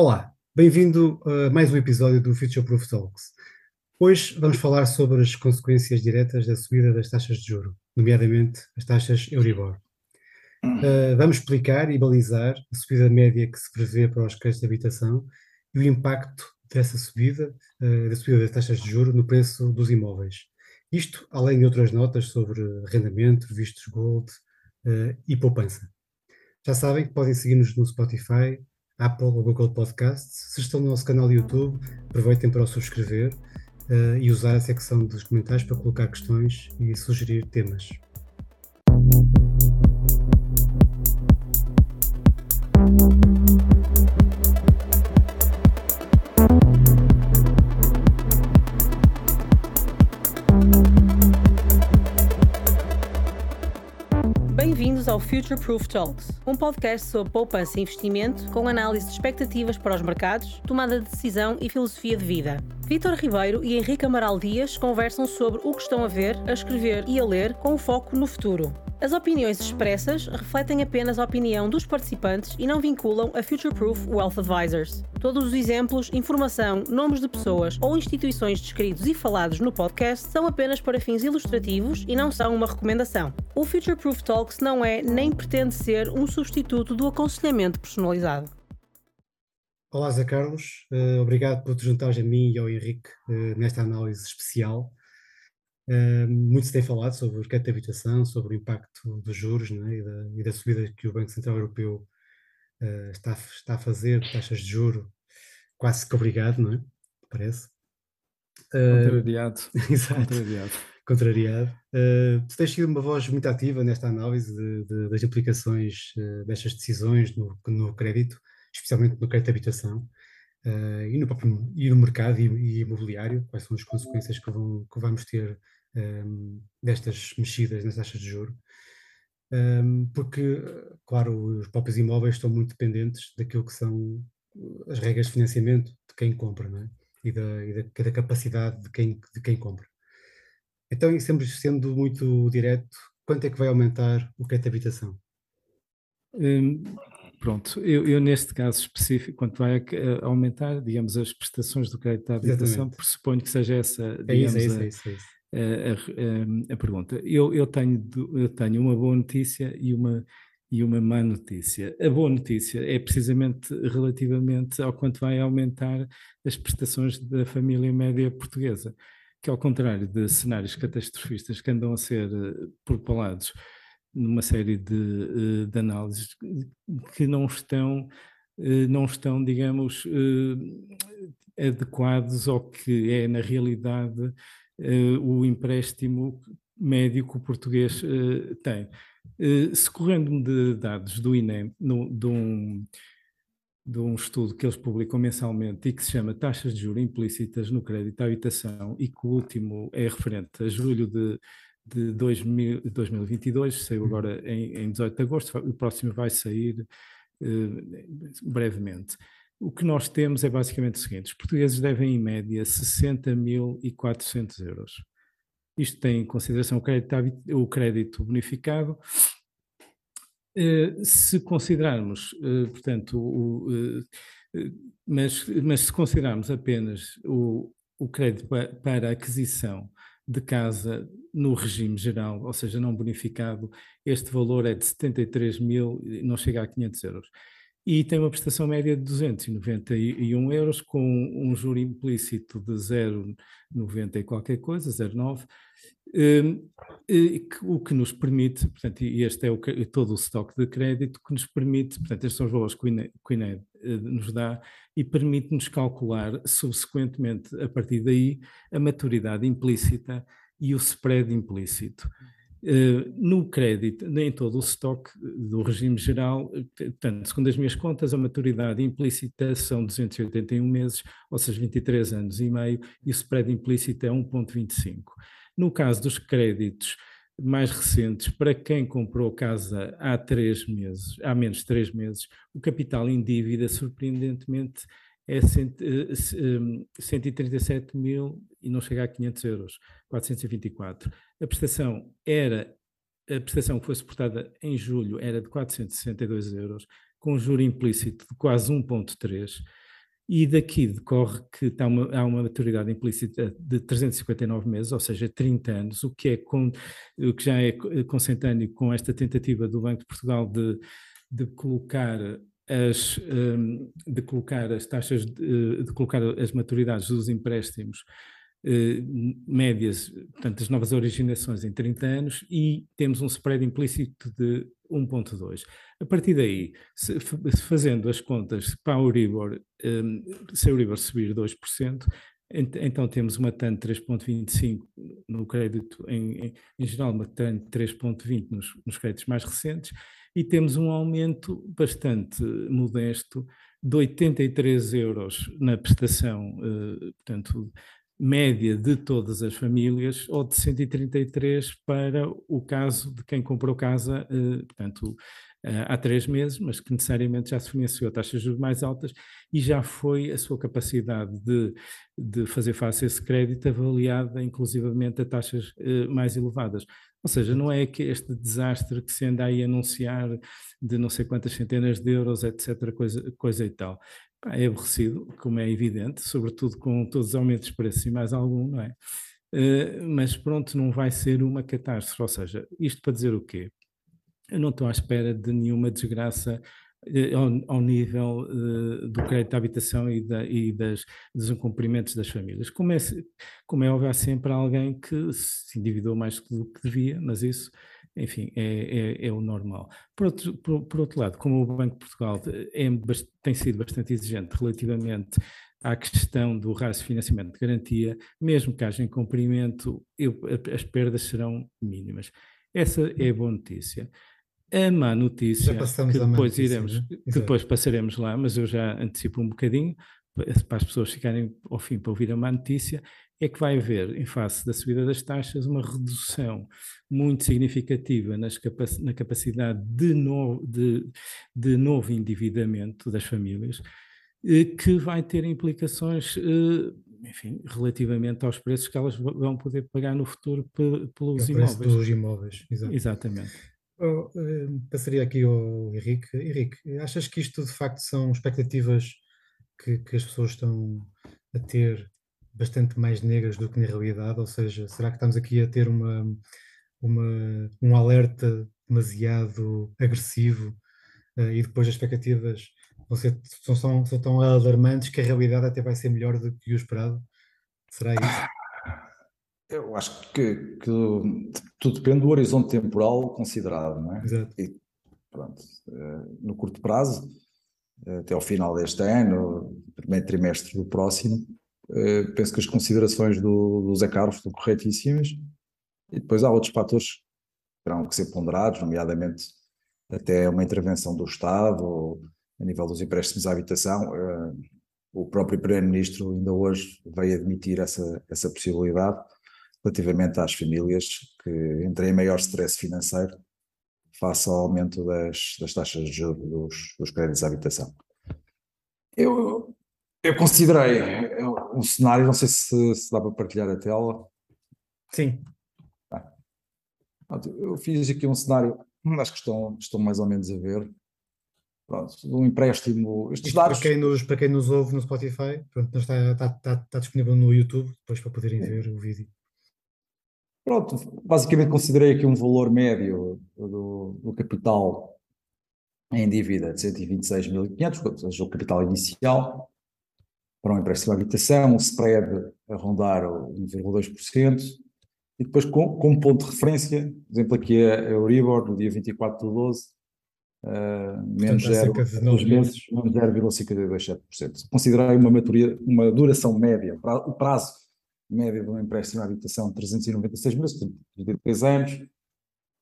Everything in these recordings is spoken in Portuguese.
Olá, bem-vindo a mais um episódio do Future Proof Talks. Hoje vamos falar sobre as consequências diretas da subida das taxas de juro, nomeadamente as taxas Euribor. Uh, vamos explicar e balizar a subida média que se prevê para os créditos de habitação e o impacto dessa subida, uh, da subida das taxas de juro no preço dos imóveis. Isto além de outras notas sobre arrendamento, vistos gold uh, e poupança. Já sabem que podem seguir-nos no Spotify, Apple ou Google Podcasts. Se estão no nosso canal YouTube, aproveitem para o subscrever uh, e usar a secção dos comentários para colocar questões e sugerir temas. Future Proof Talks, um podcast sobre poupança e investimento com análise de expectativas para os mercados, tomada de decisão e filosofia de vida. Vítor Ribeiro e Henrique Amaral Dias conversam sobre o que estão a ver, a escrever e a ler com foco no futuro. As opiniões expressas refletem apenas a opinião dos participantes e não vinculam a Future Proof Wealth Advisors. Todos os exemplos, informação, nomes de pessoas ou instituições descritos e falados no podcast são apenas para fins ilustrativos e não são uma recomendação. O Future Proof Talks não é nem pretende ser um substituto do aconselhamento personalizado. Olá, Zé Carlos. Uh, obrigado por te juntares a mim e ao Henrique uh, nesta análise especial muito se tem falado sobre o crédito de habitação, sobre o impacto dos juros é? e, da, e, da, subida que o Banco Central Europeu uh, está, está, a fazer, taxas de juro, quase que obrigado, não é? Parece. Contrariado. Exato. Contrariado. Contrariado. Uh, tu tens sido uma voz muito ativa nesta análise de, de, das implicações uh, destas decisões no, no, crédito, especialmente no crédito de habitação. Uh, e, no próprio, e no mercado e, e, imobiliário, quais são as consequências que, vão, que vamos ter um, ehm, destas mexidas nas taxas de juro, um, ehm, porque, claro, os próprios imóveis estão muito dependentes daquilo que são as regras de financiamento de quem compra, não é? E da, e da, da capacidade de quem, de quem compra. Então, sempre sendo muito direto, quanto é que vai aumentar o crédito de habitação? Hum, pronto, eu, eu, neste caso específico, quanto vai aumentar, digamos, as prestações do crédito de habitação, Exatamente. pressuponho que seja essa, digamos, é isso, é isso, é isso, a, a, a, pergunta. Eu, eu, tenho, eu tenho uma boa notícia e uma, e uma má notícia. A boa notícia é precisamente relativamente ao quanto vai aumentar as prestações da família média portuguesa, que ao contrário de cenários catastrofistas que andam a ser eh, propalados numa série de, eh, de análises que não estão, eh, não estão, digamos, adequados ao que é na realidade o empréstimo médio que o português uh, tem. Uh, se correndo-me de dados do INEM, no, de, um, de um estudo que eles publicam mensalmente e que se chama Taxas de Juros Implícitas no Crédito à Habitação e que o último é referente a julho de, de 2000, 2022, saiu uhum. agora em, em 18 de agosto, o próximo vai sair brevemente. O que nós temos é basicamente o seguinte: os portugueses devem, em média, 60.400 euros. Isto tem em consideração o crédito, o crédito bonificado. Eh, se considerarmos, eh, portanto, o, eh, mas, mas se considerarmos apenas o, o crédito para aquisição de casa no regime geral, ou seja, não bonificado, este valor é de 73 mil, não chega a 500 euros e tem uma prestação média de 291 euros, com um juro implícito de 0,90 e qualquer coisa, 0,9, hum, o que nos permite, portanto, e este é o, todo o estoque de crédito que nos permite, portanto, estes são os valores que o INE, que o INE eh, nos dá e permite-nos calcular, subsequentemente, a partir daí, a maturidade implícita e o spread implícito. Eh, no crédito, nem todo o estoque do regime geral, eh, portanto, segundo as minhas contas, a maturidade implícita são 281 meses, ou seja, 23 anos e meio, e o spread implícito é 1,25. No caso dos créditos mais recentes, para quem comprou casa há três meses, há menos de três meses, o capital em dívida, surpreendentemente, é 137 eh, mil e não chega a 500 euros, 424. A prestação era, a prestação que foi suportada em julho era de 462 euros, com um juro implícito de quase 1,3. e daqui decorre que uma, há uma maturidade implícita de 359 meses, ou seja, 30 anos, o que, é com, o que já é consentâneo com esta tentativa do Banco de Portugal de, de colocar as, hum, de colocar as taxas, de, de colocar as maturidades dos empréstimos eh, médias, portanto, as novas originações em 30 anos e temos um spread implícito de 1.2. A partir daí, se, fazendo as contas para a Euribor, um, se a Euribor subir 2%, então temos uma TAN de 3,25 no crédito em, em, em, geral, uma TAN de 3,20 nos, nos créditos mais recentes, e temos um aumento bastante modesto de 83 euros na prestação, uh, portanto, média de todas as famílias, ou de 133 para o caso de quem comprou casa, uh, portanto, uh, há três meses, mas que necessariamente já se financiou a taxas de juros mais altas e já foi a sua capacidade de, de fazer face a esse crédito avaliada inclusivamente a taxas uh, mais elevadas. Ou seja, não é que este desastre que se anda aí a anunciar de não sei quantas centenas de euros, etc., coisa, coisa e tal é aborrecido, como é evidente, sobretudo com todos os aumentos de preços e mais algum, não é? Uh, mas pronto, não vai ser uma catástrofe. Ou seja, isto para dizer o quê? Eu não estou à espera de nenhuma desgraça uh, ao, ao, nível uh, do crédito à habitação e, da, e das, dos incumprimentos das famílias. Como é, como é óbvio, há sempre alguém que se endividou mais do que devia, mas isso enfim, é, é, é, o normal. Por outro, por, por outro, lado, como o Banco de Portugal é, tem sido bastante exigente relativamente à questão do raço de financiamento de garantia, mesmo que haja incumprimento, eu, as perdas serão mínimas. Essa é a boa notícia. A má notícia, que depois notícia, iremos, né? que depois passaremos lá, mas eu já antecipo um bocadinho, para as pessoas ficarem ao fim para ouvir a má notícia, é que vai haver, em face da subida das taxas, uma redução muito significativa capac na capacidade de, no de, de novo endividamento das famílias, eh, que vai ter implicações, eh, enfim, relativamente aos preços que elas vão poder pagar no futuro pelos é imóveis. Dos imóveis, exatamente. exatamente. Oh, eh, passaria aqui ao Henrique. Henrique, achas que isto de facto são expectativas que, que as pessoas estão a ter bastante mais negras do que na realidade, ou seja, será que estamos aqui a ter uma, uma um alerta demasiado agressivo uh, e depois as expectativas vão ser, são, são, são tão alarmantes que a realidade até vai ser melhor do que o esperado? Será isso? Eu acho que, que tudo depende do horizonte temporal considerado, não é? Exato. E, pronto, uh, no curto prazo, uh, até ao final deste ano, primeiro trimestre do próximo, eh, penso que as considerações do, do Zé Carlos estão corretíssimas e depois há outros fatores que terão que ser ponderados, nomeadamente até uma intervenção do Estado a nível dos empréstimos à habitação. Eh, o próprio Primeiro-Ministro ainda hoje veio admitir essa, essa possibilidade relativamente às famílias que entrem em maior stress financeiro face ao aumento das, das taxas de juros dos, dos créditos à habitação. Eu, eu considerei um cenário, não sei se, se dá para partilhar a tela. Sim. eu fiz aqui um cenário, acho que estão, estão mais ou menos a ver. Pronto, um empréstimo. Estes dados... para, quem nos, para quem nos ouve no Spotify, pronto, está, está, está, está disponível no YouTube, depois para poderem ver o vídeo. Pronto, basicamente considerei aqui um valor médio do, do capital em dívida de 126.500, ou seja, o capital inicial, para um empréstimo à habitação, um spread a rondar 1,2%, e depois com, como ponto de referência, por exemplo aqui a Euribor, no dia 24 de 12, uh, menos 0,52%. Considerei uma, maturia, uma duração média, o prazo médio de um empréstimo à habitação de 396 meses, 33 anos,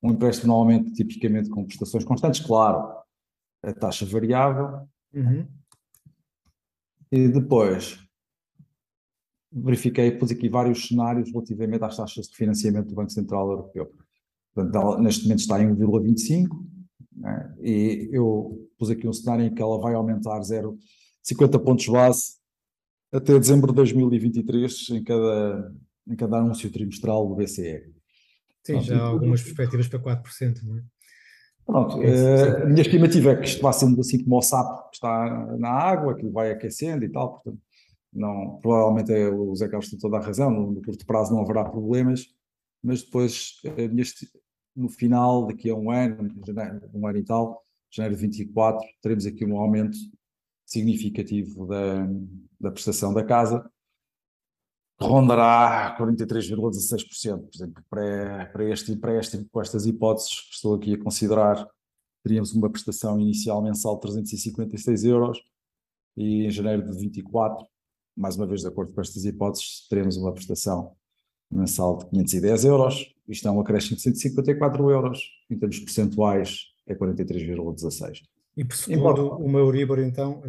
um empréstimo normalmente, tipicamente com prestações constantes, claro, a taxa variável, uhum. E depois verifiquei, pus aqui vários cenários relativamente às taxas de financiamento do Banco Central Europeu. Portanto, neste momento está em 1,25 né? e eu pus aqui um cenário em que ela vai aumentar 0,50 pontos base até dezembro de 2023 em cada, em cada anúncio trimestral do BCE. Sim, já há algumas perspectivas para 4%, não é? Pronto, uh, a minha estimativa é que isto vai sendo assim como o sapo que está na água, que vai aquecendo e tal, portanto, não, provavelmente é, o Zé Carlos tem toda a razão, no, no curto prazo não haverá problemas, mas depois, neste, no final, daqui a um ano, janeiro, um ano e tal, janeiro de 24, teremos aqui um aumento significativo da, da prestação da casa, rondará 43,16%, por exemplo, para, para, este, este, com estas hipóteses que estou aqui a considerar, teríamos uma prestação inicial mensal de 356 euros e em janeiro de 24, mais uma vez de acordo com estas hipóteses, teremos uma prestação mensal de 510 euros, isto é um acréscimo de 154 euros, em termos percentuais é 43,16. E pressupondo uma Euribor, então,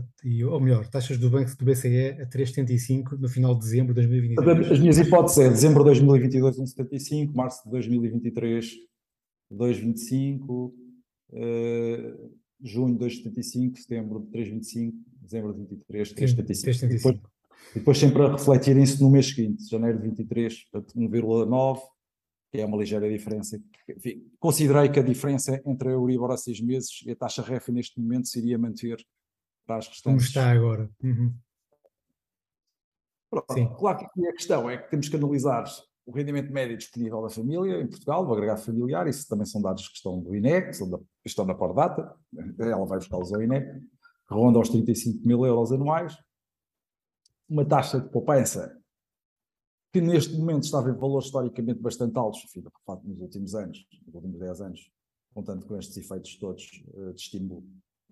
ou melhor, taxas do Banco do BCE a 3,75 no final de dezembro de 2023? As minhas hipóteses é dezembro de 2022, 1,75, março de 2023, 2,25, uh, junho, 2,75, setembro, 3,25, dezembro de 23, 3,75. Depois, depois sempre a refletirem-se no mês seguinte, janeiro de 23, 1,9, que é uma ligeira diferença. Enfim, considerei que a diferença entre a Euribor a seis meses e a taxa REF neste momento seria manter para as restantes. Como está agora. Uhum. Pronto, Sim. Claro que a questão é que temos que analisar o rendimento médio disponível da família em Portugal, do agregado familiar, isso também são dados que estão do INE, que são da, estão na Pordata, ela vai buscá-los ao INE, que ronda aos 35 mil euros anuais. Uma taxa de poupança que neste momento estava em valores historicamente bastante altos, enfim, nos últimos anos, nos últimos 10 anos, contando com estes efeitos todos uh, de estímulo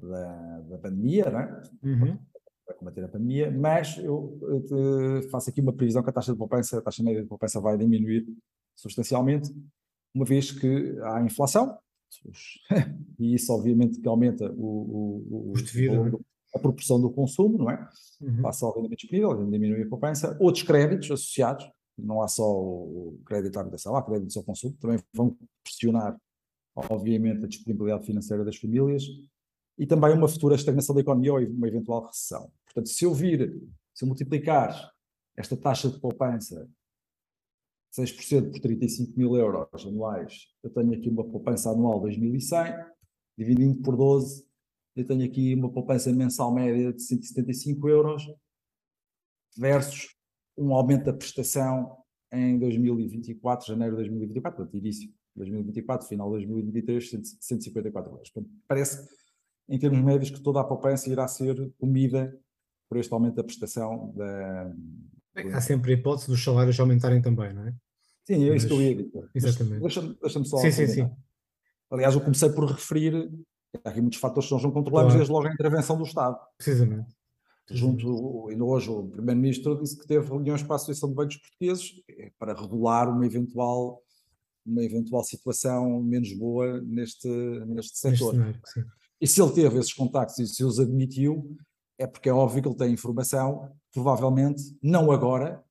da, da pandemia, né? Uhum. para combater a pandemia, mas eu, eu faço aqui uma previsão que a taxa de poupança, a taxa média de poupança vai diminuir substancialmente, uma vez que há inflação, e isso obviamente que aumenta o, o, o, o a proporção do consumo, não é? Uhum. Passa ao rendimento disponível, diminui a poupança. Outros créditos associados, não há só o crédito à habitação, há créditos ao consumo, também vão pressionar, obviamente, a disponibilidade financeira das famílias e também uma futura estagnação da economia ou uma eventual recessão. Portanto, se eu vir, se eu multiplicar esta taxa de poupança 6% por 35 mil euros anuais, eu tenho aqui uma poupança anual de 2.100, dividindo por 12, eu tenho aqui uma poupança mensal média de 175 euros versus um aumento da prestação em 2024, janeiro de 2024, portanto, início de 2024, final de 2023, 154 euros. Portanto, parece, em termos médios, que toda a poupança irá ser comida por este aumento da prestação. Da, Há sempre a hipótese dos salários aumentarem também, não é? Sim, é isso que eu ia dizer. Exatamente. Deixa-me deixa só. Sim, sim, sim. Aliás, eu comecei por referir Há aqui muitos fatores que nós não controlamos, claro. desde logo a intervenção do Estado. Precisamente. Junto, ainda hoje o Primeiro-Ministro disse que teve reuniões para a Associação de Bancos Portugueses eh, para regular uma eventual, uma eventual situação menos boa neste, neste setor. Cenário, e se ele teve esses contactos e se os admitiu, é porque é óbvio que ele tem informação, provavelmente não agora,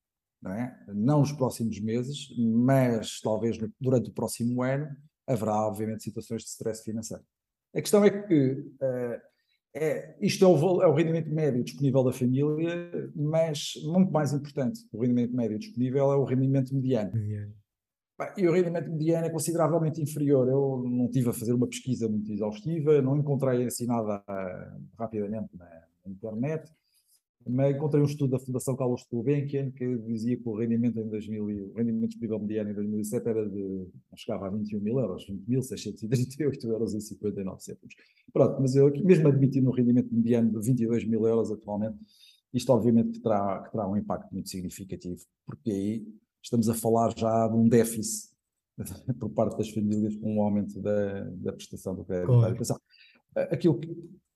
não, é? não nos próximos meses, mas talvez durante o próximo ano, haverá obviamente situações de stress financeiro. A questão é que uh, é, isto é o, é o, rendimento médio disponível da família, mas muito mais importante do rendimento médio disponível é o rendimento mediano. E o rendimento mediano é consideravelmente inferior. Eu não tive a fazer uma pesquisa muito exaustiva, não encontrei assim nada rapidamente na internet, mas encontrei um estudo da Fundação Carlos Gulbenkian que dizia que o rendimento em 2000, o rendimento disponível mediano em 2007 era de, chegava a 21 mil euros, 20.638 euros e 59 cêntimos. Pronto, mas eu aqui mesmo admitindo um rendimento mediano de 22 mil euros atualmente, isto obviamente que terá, que terá um impacto muito significativo, porque aí estamos a falar já de um déficit por parte das famílias com um aumento da, da prestação do crédito claro. educação. Aquilo que,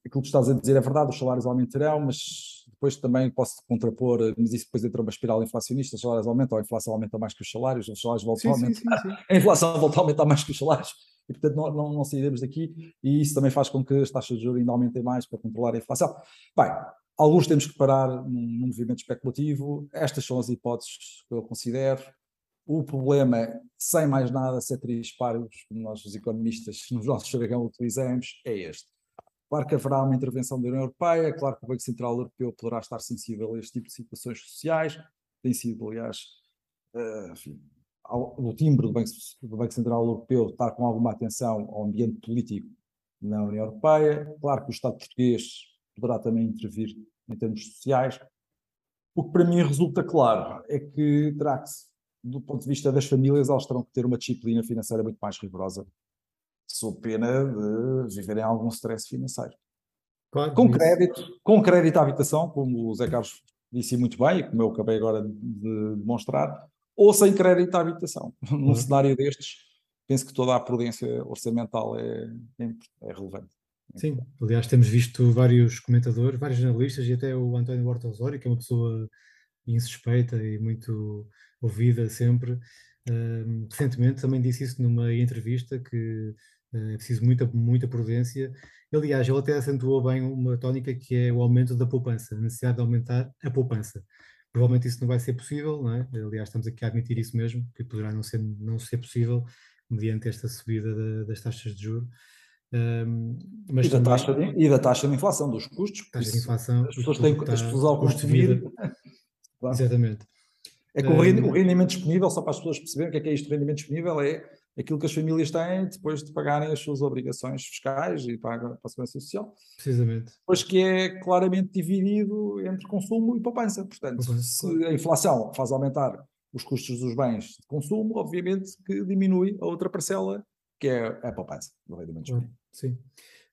aquilo que estás a dizer é verdade, os salários aumentarão, mas depois também posso contrapor, mas isso depois entra uma espiral inflacionista, os salários aumentam, a inflação aumenta mais que os salários, os salários voltam sim, a aumentar, sim, sim, a inflação volta a aumentar mais que os salários, e portanto não, não, não sairemos daqui, e isso também faz com que as taxas de juros ainda aumentem mais para controlar a inflação. Bem, alguns temos que parar num, num movimento especulativo, estas são as hipóteses que eu considero, o problema, sem mais nada, ser paros, como nós os economistas nos nossos jargão utilizamos, é este Claro que haverá uma intervenção da União Europeia, claro que o Banco Central Europeu poderá estar sensível a este tipo de situações sociais, tem sido, aliás, uh, no timbre do Banco, do Banco, Central Europeu estar com alguma atenção ao ambiente político na União Europeia. Claro que o Estado português poderá também intervir em termos sociais. O que para mim resulta claro é que terá que, do ponto de vista das famílias, elas terão que ter uma disciplina financeira muito mais rigorosa, sob pena de viverem algum stress financeiro. Claro, com crédito, com crédito à habitação, como o Zé Carlos disse muito bem, e como eu acabei agora de demonstrar, ou sem crédito à habitação. Num uhum. cenário destes, penso que toda a prudência orçamental é, é, é relevante. Sim, aliás, temos visto vários comentadores, vários jornalistas e até o António Horta Osório, que é uma pessoa insuspeita e muito ouvida sempre. Uh, recentemente também disse isso numa entrevista que é preciso muita, muita prudência. Aliás, ele até acentuou bem uma tónica que é o aumento da poupança, a necessidade de aumentar a poupança. Provavelmente isso não vai ser possível, não é? Aliás, estamos aqui a admitir isso mesmo, que poderá não ser, não ser possível mediante esta subida de, das taxas de juros. Um, mas e, da também, taxa de, e da taxa de inflação, dos custos. Taxa de inflação. As pessoas, têm, as pessoas ao consumir. Claro. Exatamente. É que um, o rendimento disponível, só para as pessoas perceberem o que é que é isto, rendimento disponível é aquilo que as famílias têm depois de pagarem as suas obrigações fiscais e para, para a segurança social. Precisamente. Pois que é claramente dividido entre consumo e poupança. Portanto, poupança. se a inflação faz aumentar os custos dos bens de consumo, obviamente que diminui a outra parcela, que é a poupança do rendimento disponível. Sim.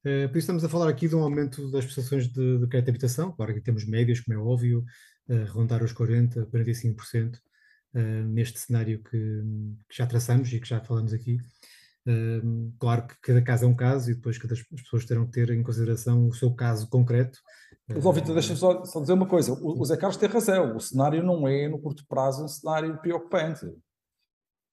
Uh, por isso estamos a falar aqui de um aumento das prestações de, de crédito de habitação, claro que temos médias, como é óbvio, uh, rondar os 40%, 45%, uh, neste cenário que, que, já traçamos e que já falamos aqui. Uh, claro que cada caso é um caso e depois cada as pessoas terão que ter em consideração o seu caso concreto. Mas, Vitor, deixa-me só, só, dizer uma coisa. O, o Zé Carlos tem razão. O cenário não é, no curto prazo, um cenário preocupante.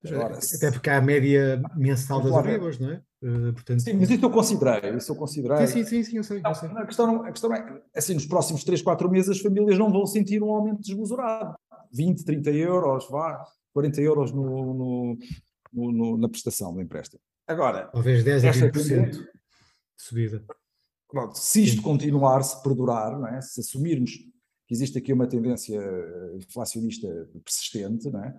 Agora, Até porque há a média mensal das variáveis, não é? Uh, portanto... Sim, mas isso eu considerei, isso eu considerei. Sim, sim, sim, eu sei. Não, eu sei. A, questão a questão é, assim, nos próximos 3, 4 meses as famílias não vão sentir um aumento desmesurado. 20, 30 euros, vá, 40 euros no, no, no, na prestação do empréstimo. Agora... Talvez 10 a 20% de subida. Pronto, se isto continuar, se perdurar, não é? se assumirmos que existe aqui uma tendência inflacionista persistente, não é?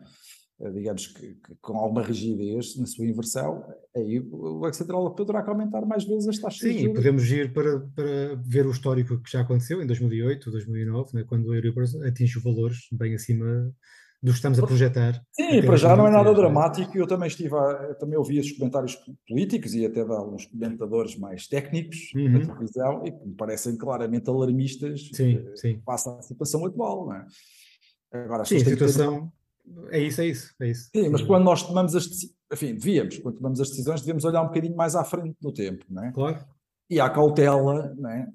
Eh, digamos que, que, com alguma rigidez na sua inversão, aí o Banco Central poderá aumentar mais vezes as taxas Sim, juros. podemos ir para, para ver o histórico que já aconteceu em 2008, 2009, né, quando a Euribor atinge valores bem acima dos que estamos a projetar. Sim, para já não é nada né? dramático. Eu também estive, a, também ouvi esses comentários políticos e até de alguns comentadores mais técnicos uhum. na televisão e que me parecem claramente alarmistas sim, eh, sim. face à situação atual. Não é? Agora, sim, a situação é isso, é isso, é isso. Sim, mas quando nós tomamos as decisões, enfim, devíamos, quando tomamos as decisões, devemos olhar um bocadinho mais à frente no tempo, não é? Claro. E à cautela, não é?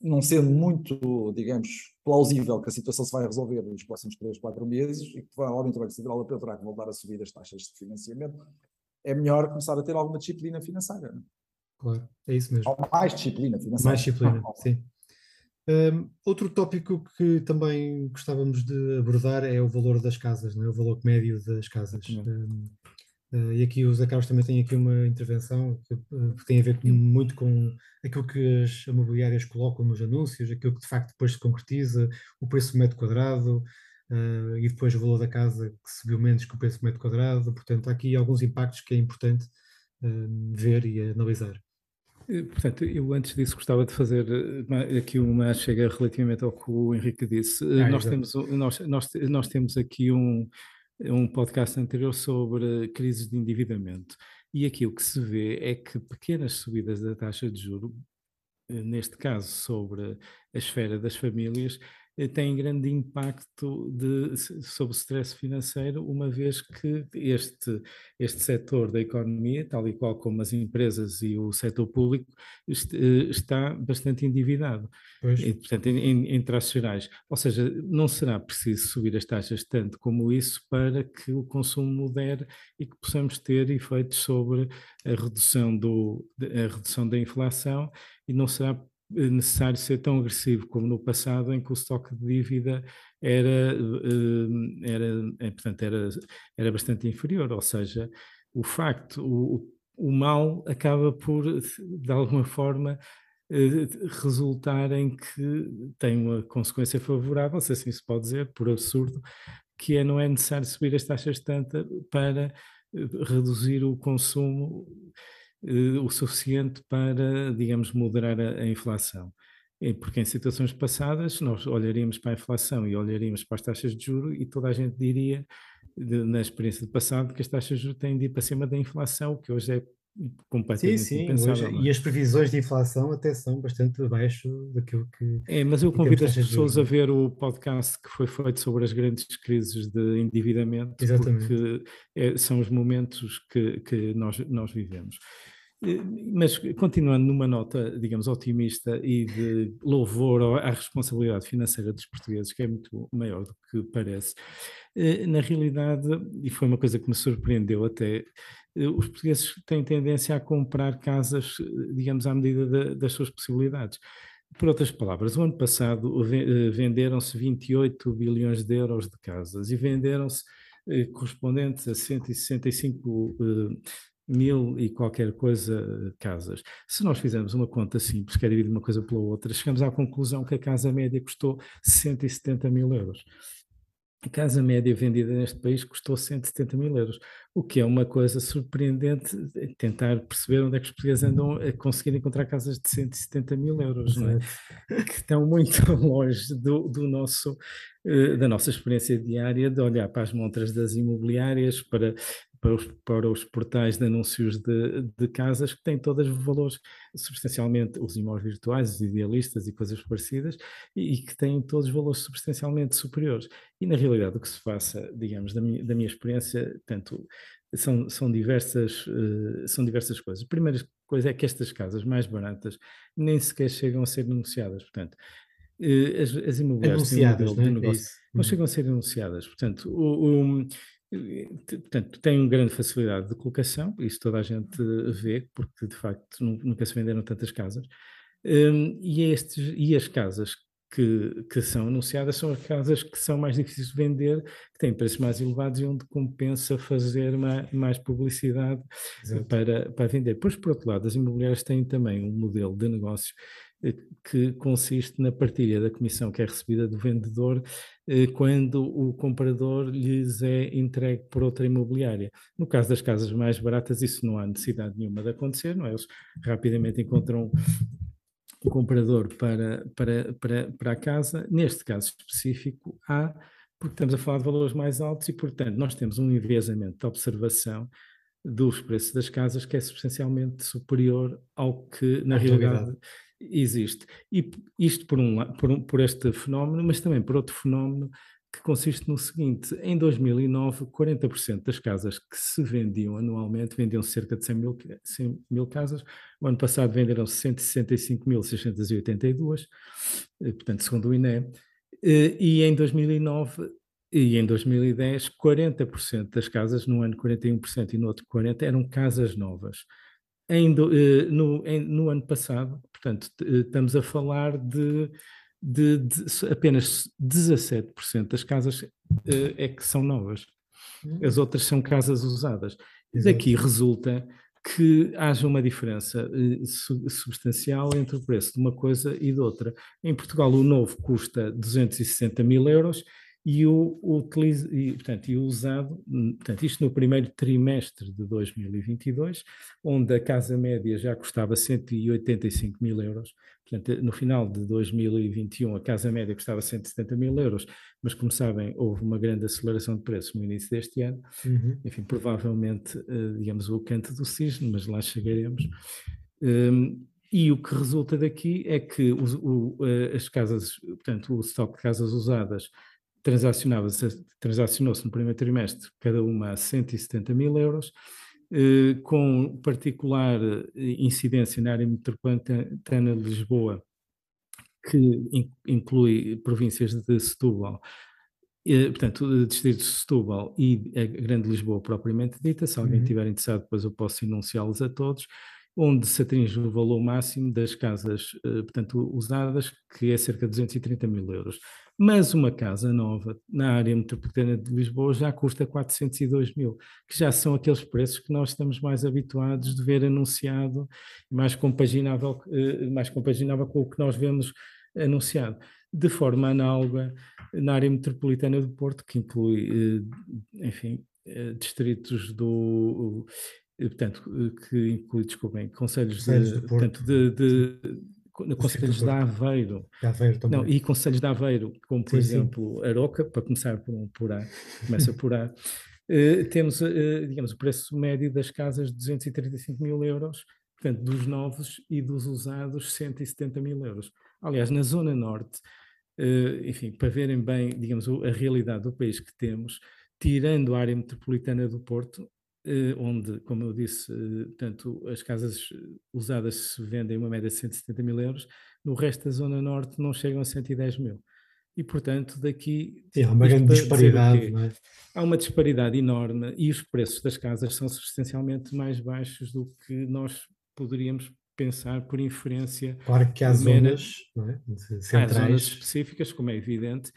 Não sendo muito, digamos, plausível que a situação se vai resolver nos próximos 3, 4 meses e que provavelmente o Banco Central Europeu terá que voltar a subir as taxas de financiamento, é melhor começar a ter alguma disciplina financeira. Não é? Claro, é isso mesmo. Ou mais disciplina financeira. Mais disciplina, sim. Um, outro tópico que também gostávamos de abordar é o valor das casas, é? o valor médio das casas. Um, uh, e aqui o Zé Carlos também tem aqui uma intervenção que, uh, que tem a ver com, muito com aquilo que as imobiliárias colocam nos anúncios, aquilo que de facto depois se concretiza, o preço do metro quadrado, uh, e depois o valor da casa que subiu menos que o preço do metro quadrado. Portanto, há aqui alguns impactos que é importante ver e analisar. Eh, portanto, eu antes disso gostava de fazer eh, aqui uma chega relativamente ao que o Henrique disse. Eh, ah, nós, temos, nós, nós, nós temos aqui um, um podcast anterior sobre crises de endividamento e aqui o que se vê é que pequenas subidas da taxa de juro, neste caso sobre a esfera das famílias, tem grande impacto de, sobre o stress financeiro, uma vez que este, este setor da economia, tal e qual como as empresas e o setor público, eh, está bastante endividado, e, portanto, em, em, em traços gerais. Ou seja, não será preciso subir as taxas tanto como isso para que o consumo modere e que possamos ter efeitos sobre a redução, do, a redução da inflação e não será necessário ser tão agressivo como no passado, em que o estoque de dívida era, eh, era, é, portanto, era, era bastante inferior, ou seja, o facto, o, o mal acaba por, de alguma forma, eh, resultar em que tem uma consequência favorável, se assim se pode dizer, por absurdo, que é não é necessário subir as taxas tanto para eh, reduzir o consumo o suficiente para, digamos, moderar a, a inflação. Porque em situações passadas nós olharíamos para a inflação e olharíamos para as taxas de juro e toda a gente diria, de, na experiência do passado, que as taxas de juros têm de ir para cima da inflação, que hoje é completamente sim, sim, impensável. Hoje, é? e as previsões de inflação até são bastante abaixo daquilo que. É, mas eu convido as pessoas a ver o podcast que foi feito sobre as grandes crises de endividamento, Exatamente. porque é, são os momentos que, que nós, nós vivemos. Mas continuando numa nota, digamos, otimista e de louvor à responsabilidade financeira dos portugueses, que é muito maior do que parece, eh, na realidade, e foi uma coisa que me surpreendeu até, eh, os portugueses têm tendência a comprar casas, eh, digamos, à medida das suas possibilidades. Por outras palavras, o ano passado venderam-se 28 bilhões de euros de casas e venderam-se correspondentes a 165 mil e qualquer coisa casas. Se nós fizermos uma conta simples, que é dividir uma coisa pela outra, chegamos à conclusão que a casa média custou 170 mil euros. A casa média vendida neste país custou 170 mil euros, o que é uma coisa surpreendente, tentar perceber onde é que os portugueses andam a conseguir encontrar casas de 170 mil euros, não é? que estão muito longe do, do nosso, eh, da nossa experiência diária de olhar para as montras das imobiliárias, para para os, para os portais de anúncios de, de, casas que têm todos os valores substancialmente, os imóveis virtuais, os idealistas e coisas parecidas, e, e, que têm todos os valores substancialmente superiores. E na realidade o que se passa, digamos, da minha, da minha experiência, tanto são, são, diversas, uh, são diversas coisas. A primeira coisa é que estas casas mais baratas nem sequer chegam a ser anunciadas, portanto, uh, as, as imobiliárias têm um modelo de é? negócio, não uhum. chegam a ser anunciadas, portanto, o, o Portanto, tem uma grande facilidade de colocação, isso toda a gente vê, porque de facto nunca se venderam tantas casas. Um, e, estes, e as casas que, que, são anunciadas são as casas que são mais difíceis de vender, que têm preços mais elevados e onde compensa fazer mais, mais publicidade para, para vender. Pois, por outro lado, as imobiliárias têm também um modelo de negócio que consiste na partilha da comissão que é recebida do vendedor eh, quando o comprador lhes é entregue por outra imobiliária. No caso das casas mais baratas, isso não há necessidade nenhuma de acontecer, não é? Eles rapidamente encontram um comprador para, para, para, para a casa. Neste caso específico, há, porque estamos a falar de valores mais altos e, portanto, nós temos um enviesamento de observação dos preços das casas que é substancialmente superior ao que, na realidade, existe. E isto por, um, por, por este fenómeno, mas também por outro fenómeno que consiste no seguinte: em 2009, 40% das casas que se vendiam anualmente vendiam cerca de 100 mil, 100 mil casas. O ano passado venderam 165.682, eh, portanto, segundo o INE. Eh, e em 2009 e em 2010, 40% das casas, num ano 41% e no outro 40%, eram casas novas. Em, eh, no, em, no ano passado, Portanto, eh, estamos a falar de, de, de apenas 17% das casas uh, é que são novas. Hum. As outras são casas usadas. Daqui resulta que haja uma diferença uh, substancial entre o preço de uma coisa e de outra. Em Portugal, o novo custa 260 mil euros e o, o, e, portanto, e usado, hum, portanto, isto no primeiro trimestre de 2022, onde a casa média já custava 185 mil euros, portanto, no final de 2021 a casa média custava 170 mil euros, mas como sabem, houve uma grande aceleração de preços no início deste ano, uhum. enfim, provavelmente, uh, digamos, o canto do cisne, mas lá chegaremos. Um, e o que resulta daqui é que o, o, uh, as casas, portanto, o estoque de casas usadas transacionou-se no primeiro trimestre cada uma a 170 mil euros, eh, com particular eh, incidência na área metropolitana de Lisboa, que inclui províncias de Setúbal, eh, portanto, o distrito de Setúbal e a Grande Lisboa propriamente dita, se alguém uhum. estiver interessado depois eu posso enunciá-los a todos, onde se atinge o valor máximo das casas, portanto, usadas, que é cerca de 230 mil euros. Mas uma casa nova na área metropolitana de Lisboa já custa 402 mil, que já são aqueles preços que nós estamos mais habituados de ver anunciado, mais compaginável, eh, mais compaginável com o que nós vemos anunciado. De forma análoga, na área metropolitana do Porto, que inclui, eh, enfim, eh, distritos do portanto, que inclui, desculpem, conselhos, de, portanto, de, de conselhos de Aveiro, de Aveiro também. Não, e conselhos de Aveiro, como por sim, exemplo sim. Aroca, para começar por, por A, começa por A, uh, temos, uh, digamos, o preço médio das casas de 235 mil euros, portanto, dos novos e dos usados 170 mil euros. Aliás, na Zona Norte, uh, enfim, para verem bem, digamos, a realidade do país que temos, tirando a área metropolitana do Porto, eh, onde, como eu disse, eh, tanto as casas usadas se vendem uma média de 170 mil euros, no resto da Zona Norte não chegam a 110 mil. E, portanto, daqui. Há uma grande disparidade. É? Há uma disparidade enorme e os preços das casas são substancialmente mais baixos do que nós poderíamos pensar por inferência. Claro que há zonas é? Há zonas específicas, como é evidente,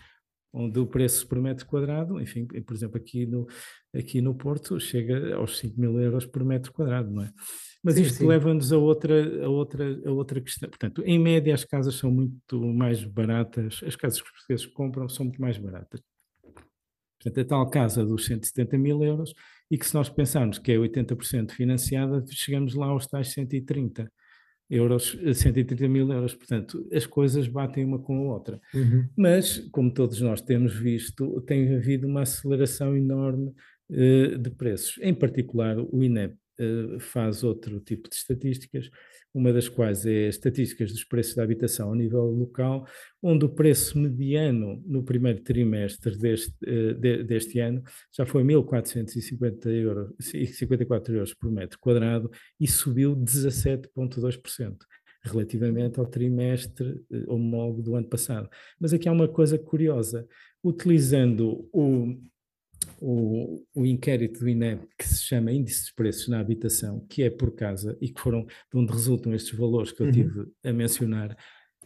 onde o preço por metro quadrado, enfim, por exemplo, aqui no, aqui no Porto chega aos 5 mil euros por metro quadrado, não é? Mas sim, isto leva-nos a outra, a, outra, a outra questão. Portanto, em média as casas são muito mais baratas, as casas que os portugueses compram são muito mais baratas. Portanto, a tal casa dos 170 mil euros, e que se nós pensarmos que é 80% financiada, chegamos lá aos tais 130 euros, 130 eh, mil euros. Portanto, as coisas batem uma com a outra. Uhum. Mas, como todos nós temos visto, tem havido uma aceleração enorme uh, de preços. Em particular, o INEP uh, faz outro tipo de estatísticas uma das quais é estatísticas dos preços da habitação a nível local, onde o preço mediano no primeiro trimestre deste, eh, deste ano já foi 1.450 euros, 54 euros por metro quadrado e subiu 17,2% relativamente ao trimestre eh, homólogo do ano passado. Mas aqui há uma coisa curiosa, utilizando o, o, o, inquérito do INEP que se chama Índice de Preços na Habitação, que é por casa e que foram de onde resultam estes valores que eu uhum. tive a mencionar,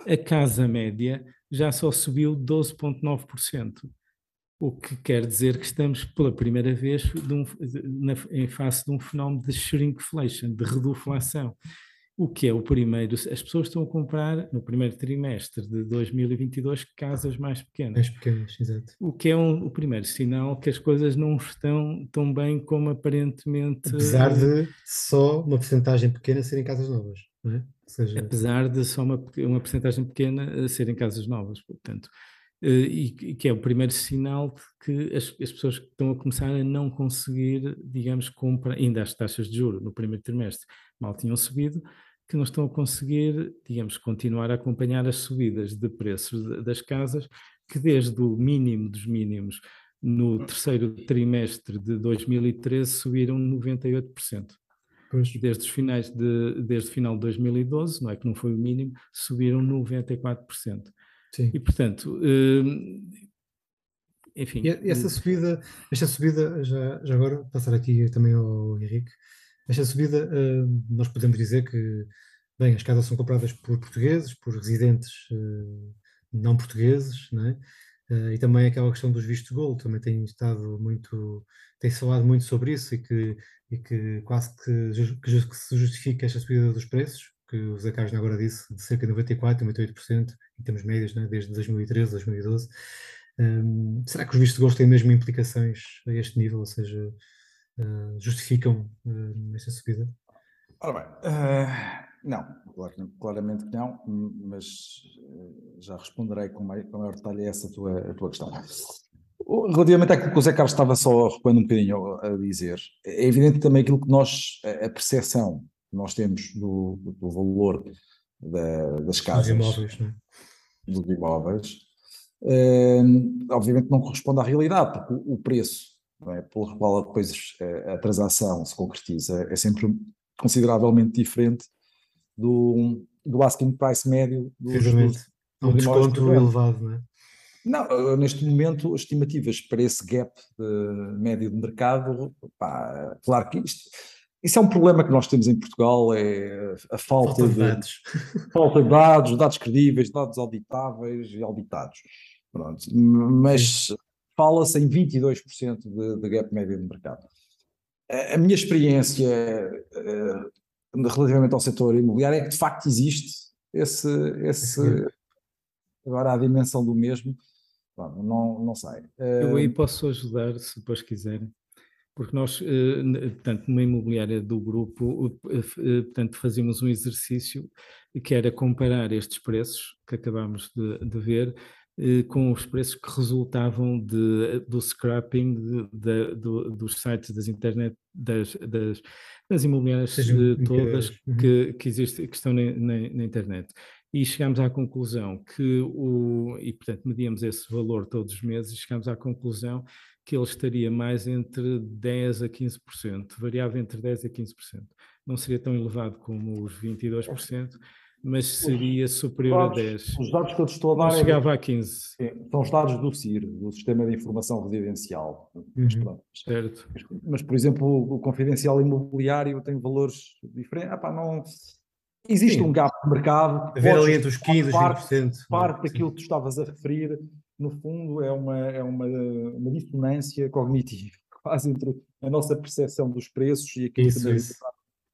a casa média já só subiu 12,9%. O que quer dizer que estamos pela primeira vez de um, de, na, em face de um fenómeno de shrinkflation, de reduflação o que é o primeiro, as pessoas estão a comprar no primeiro trimestre de 2022 casas mais pequenas. Mais pequenas, exato. O que é um, o primeiro sinal que as coisas não estão tão bem como aparentemente... Apesar de só uma porcentagem pequena serem casas novas, não é? Seja... Apesar de só uma, uma porcentagem pequena serem casas novas, portanto... Eh, e que é o primeiro sinal de que as, as, pessoas estão a começar a não conseguir, digamos, comprar, ainda as taxas de juros no primeiro trimestre mal tinham subido, que não estão a conseguir, digamos, continuar a acompanhar as subidas de preços das casas, que desde o mínimo dos mínimos no terceiro trimestre de 2013 subiram 98%. Pois. Desde os finais de, desde o final de 2012, não é que não foi o mínimo, subiram 94%. Sim. E, portanto, hum, enfim. E essa subida, esta subida, já, já agora, passar aqui também ao Henrique, esta subida, hum, nós podemos dizer que, bem, as casas são compradas por portugueses, por residentes hum, não portugueses? Uh, e também aquela questão dos vistos gold, também tem estado muito, tem-se falado muito sobre isso e que, e que quase que, que, que se justifica esta subida dos preços, que o Zé Carlos agora disse, de cerca de 94%, 98%, em termos médios, né, desde 2013, 2012. Um, será que os vistos gosto têm mesmo implicações a este nível, ou seja, uh, justificam uh, esta subida? Ora bem, uh, não, claramente que não, mas já responderei com, mais, com maior detalhe a essa tua, a tua questão. Relativamente àquilo que o Zé Carlos estava só recuando um bocadinho a dizer, é evidente também aquilo que nós, a percepção nós temos do, do valor da, das casas. Dos imóveis, é? Dos imóveis. Uh, obviamente não corresponde à realidade, porque o, o preço é, pelo qual depois a, a, transação se concretiza é sempre consideravelmente diferente do, do asking price médio dos, dos, é um desconto elevado, não é? Não, neste momento, as estimativas para esse gap médio de mercado, pá, claro que isto, isso é um problema que nós temos em Portugal, é a falta, falta de, de, dados. Falta de dados, dados credíveis, dados auditáveis e auditados. Pronto. Mas fala-se em 22% de, de gap médio de mercado. A, a minha experiência uh, relativamente ao setor imobiliário é que de facto existe esse, esse agora a dimensão do mesmo, não, não sei. Eu aí posso ajudar, se depois quiserem. porque nós, eh, portanto, numa imobiliária do grupo, portanto, fazíamos um exercício que era comparar estes preços que acabámos de, de ver com os preços que resultavam de, do scrapping de, de, do, dos sites das internet, das, das, das imobiliárias todas uhum. que, que, existe, que estão na, na, na internet e chegámos à conclusão que o, e portanto medíamos esse valor todos os meses e chegámos à conclusão que ele estaria mais entre 10% a 15%, variava entre 10% a 15%. Não seria tão elevado como os 22%, mas seria superior dados, a 10%. Os dados que eu te estou a dar... Não é chegava é, a 15%. São os dados do CIR, do Sistema de Informação Residencial. Mas, uhum, certo. Mas, por exemplo, o, confidencial imobiliário tem valores diferentes. Ah, pá, não Existe Sim. um gap de mercado. Haver ali entre os 15% e 20%. Parte daquilo que tu estavas a referir, no fundo, é uma, é uma, uma dissonância cognitiva, quase entre a nossa percepção dos preços e aquilo isso, que isso.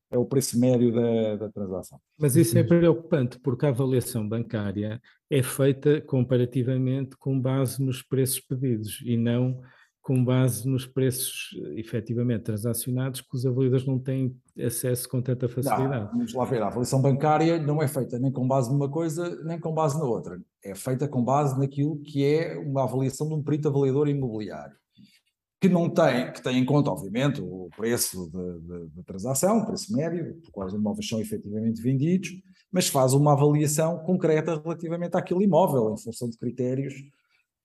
É o preço médio da, da transação. Mas isso é preocupante, porque a avaliação bancária é feita comparativamente com base nos preços pedidos e não com base nos preços efetivamente transacionados que os avaliadores não têm acesso com tanta facilidade. Não, vamos lá ver, a avaliação bancária não é feita nem com base numa coisa, nem com base na outra. É feita com base naquilo que é uma avaliação de um perito avaliador imobiliário, que não tem, que tem em conta, obviamente, o preço da transação, o preço médio, por quais os imóveis são efetivamente vendidos, mas faz uma avaliação concreta relativamente àquele imóvel, em função de critérios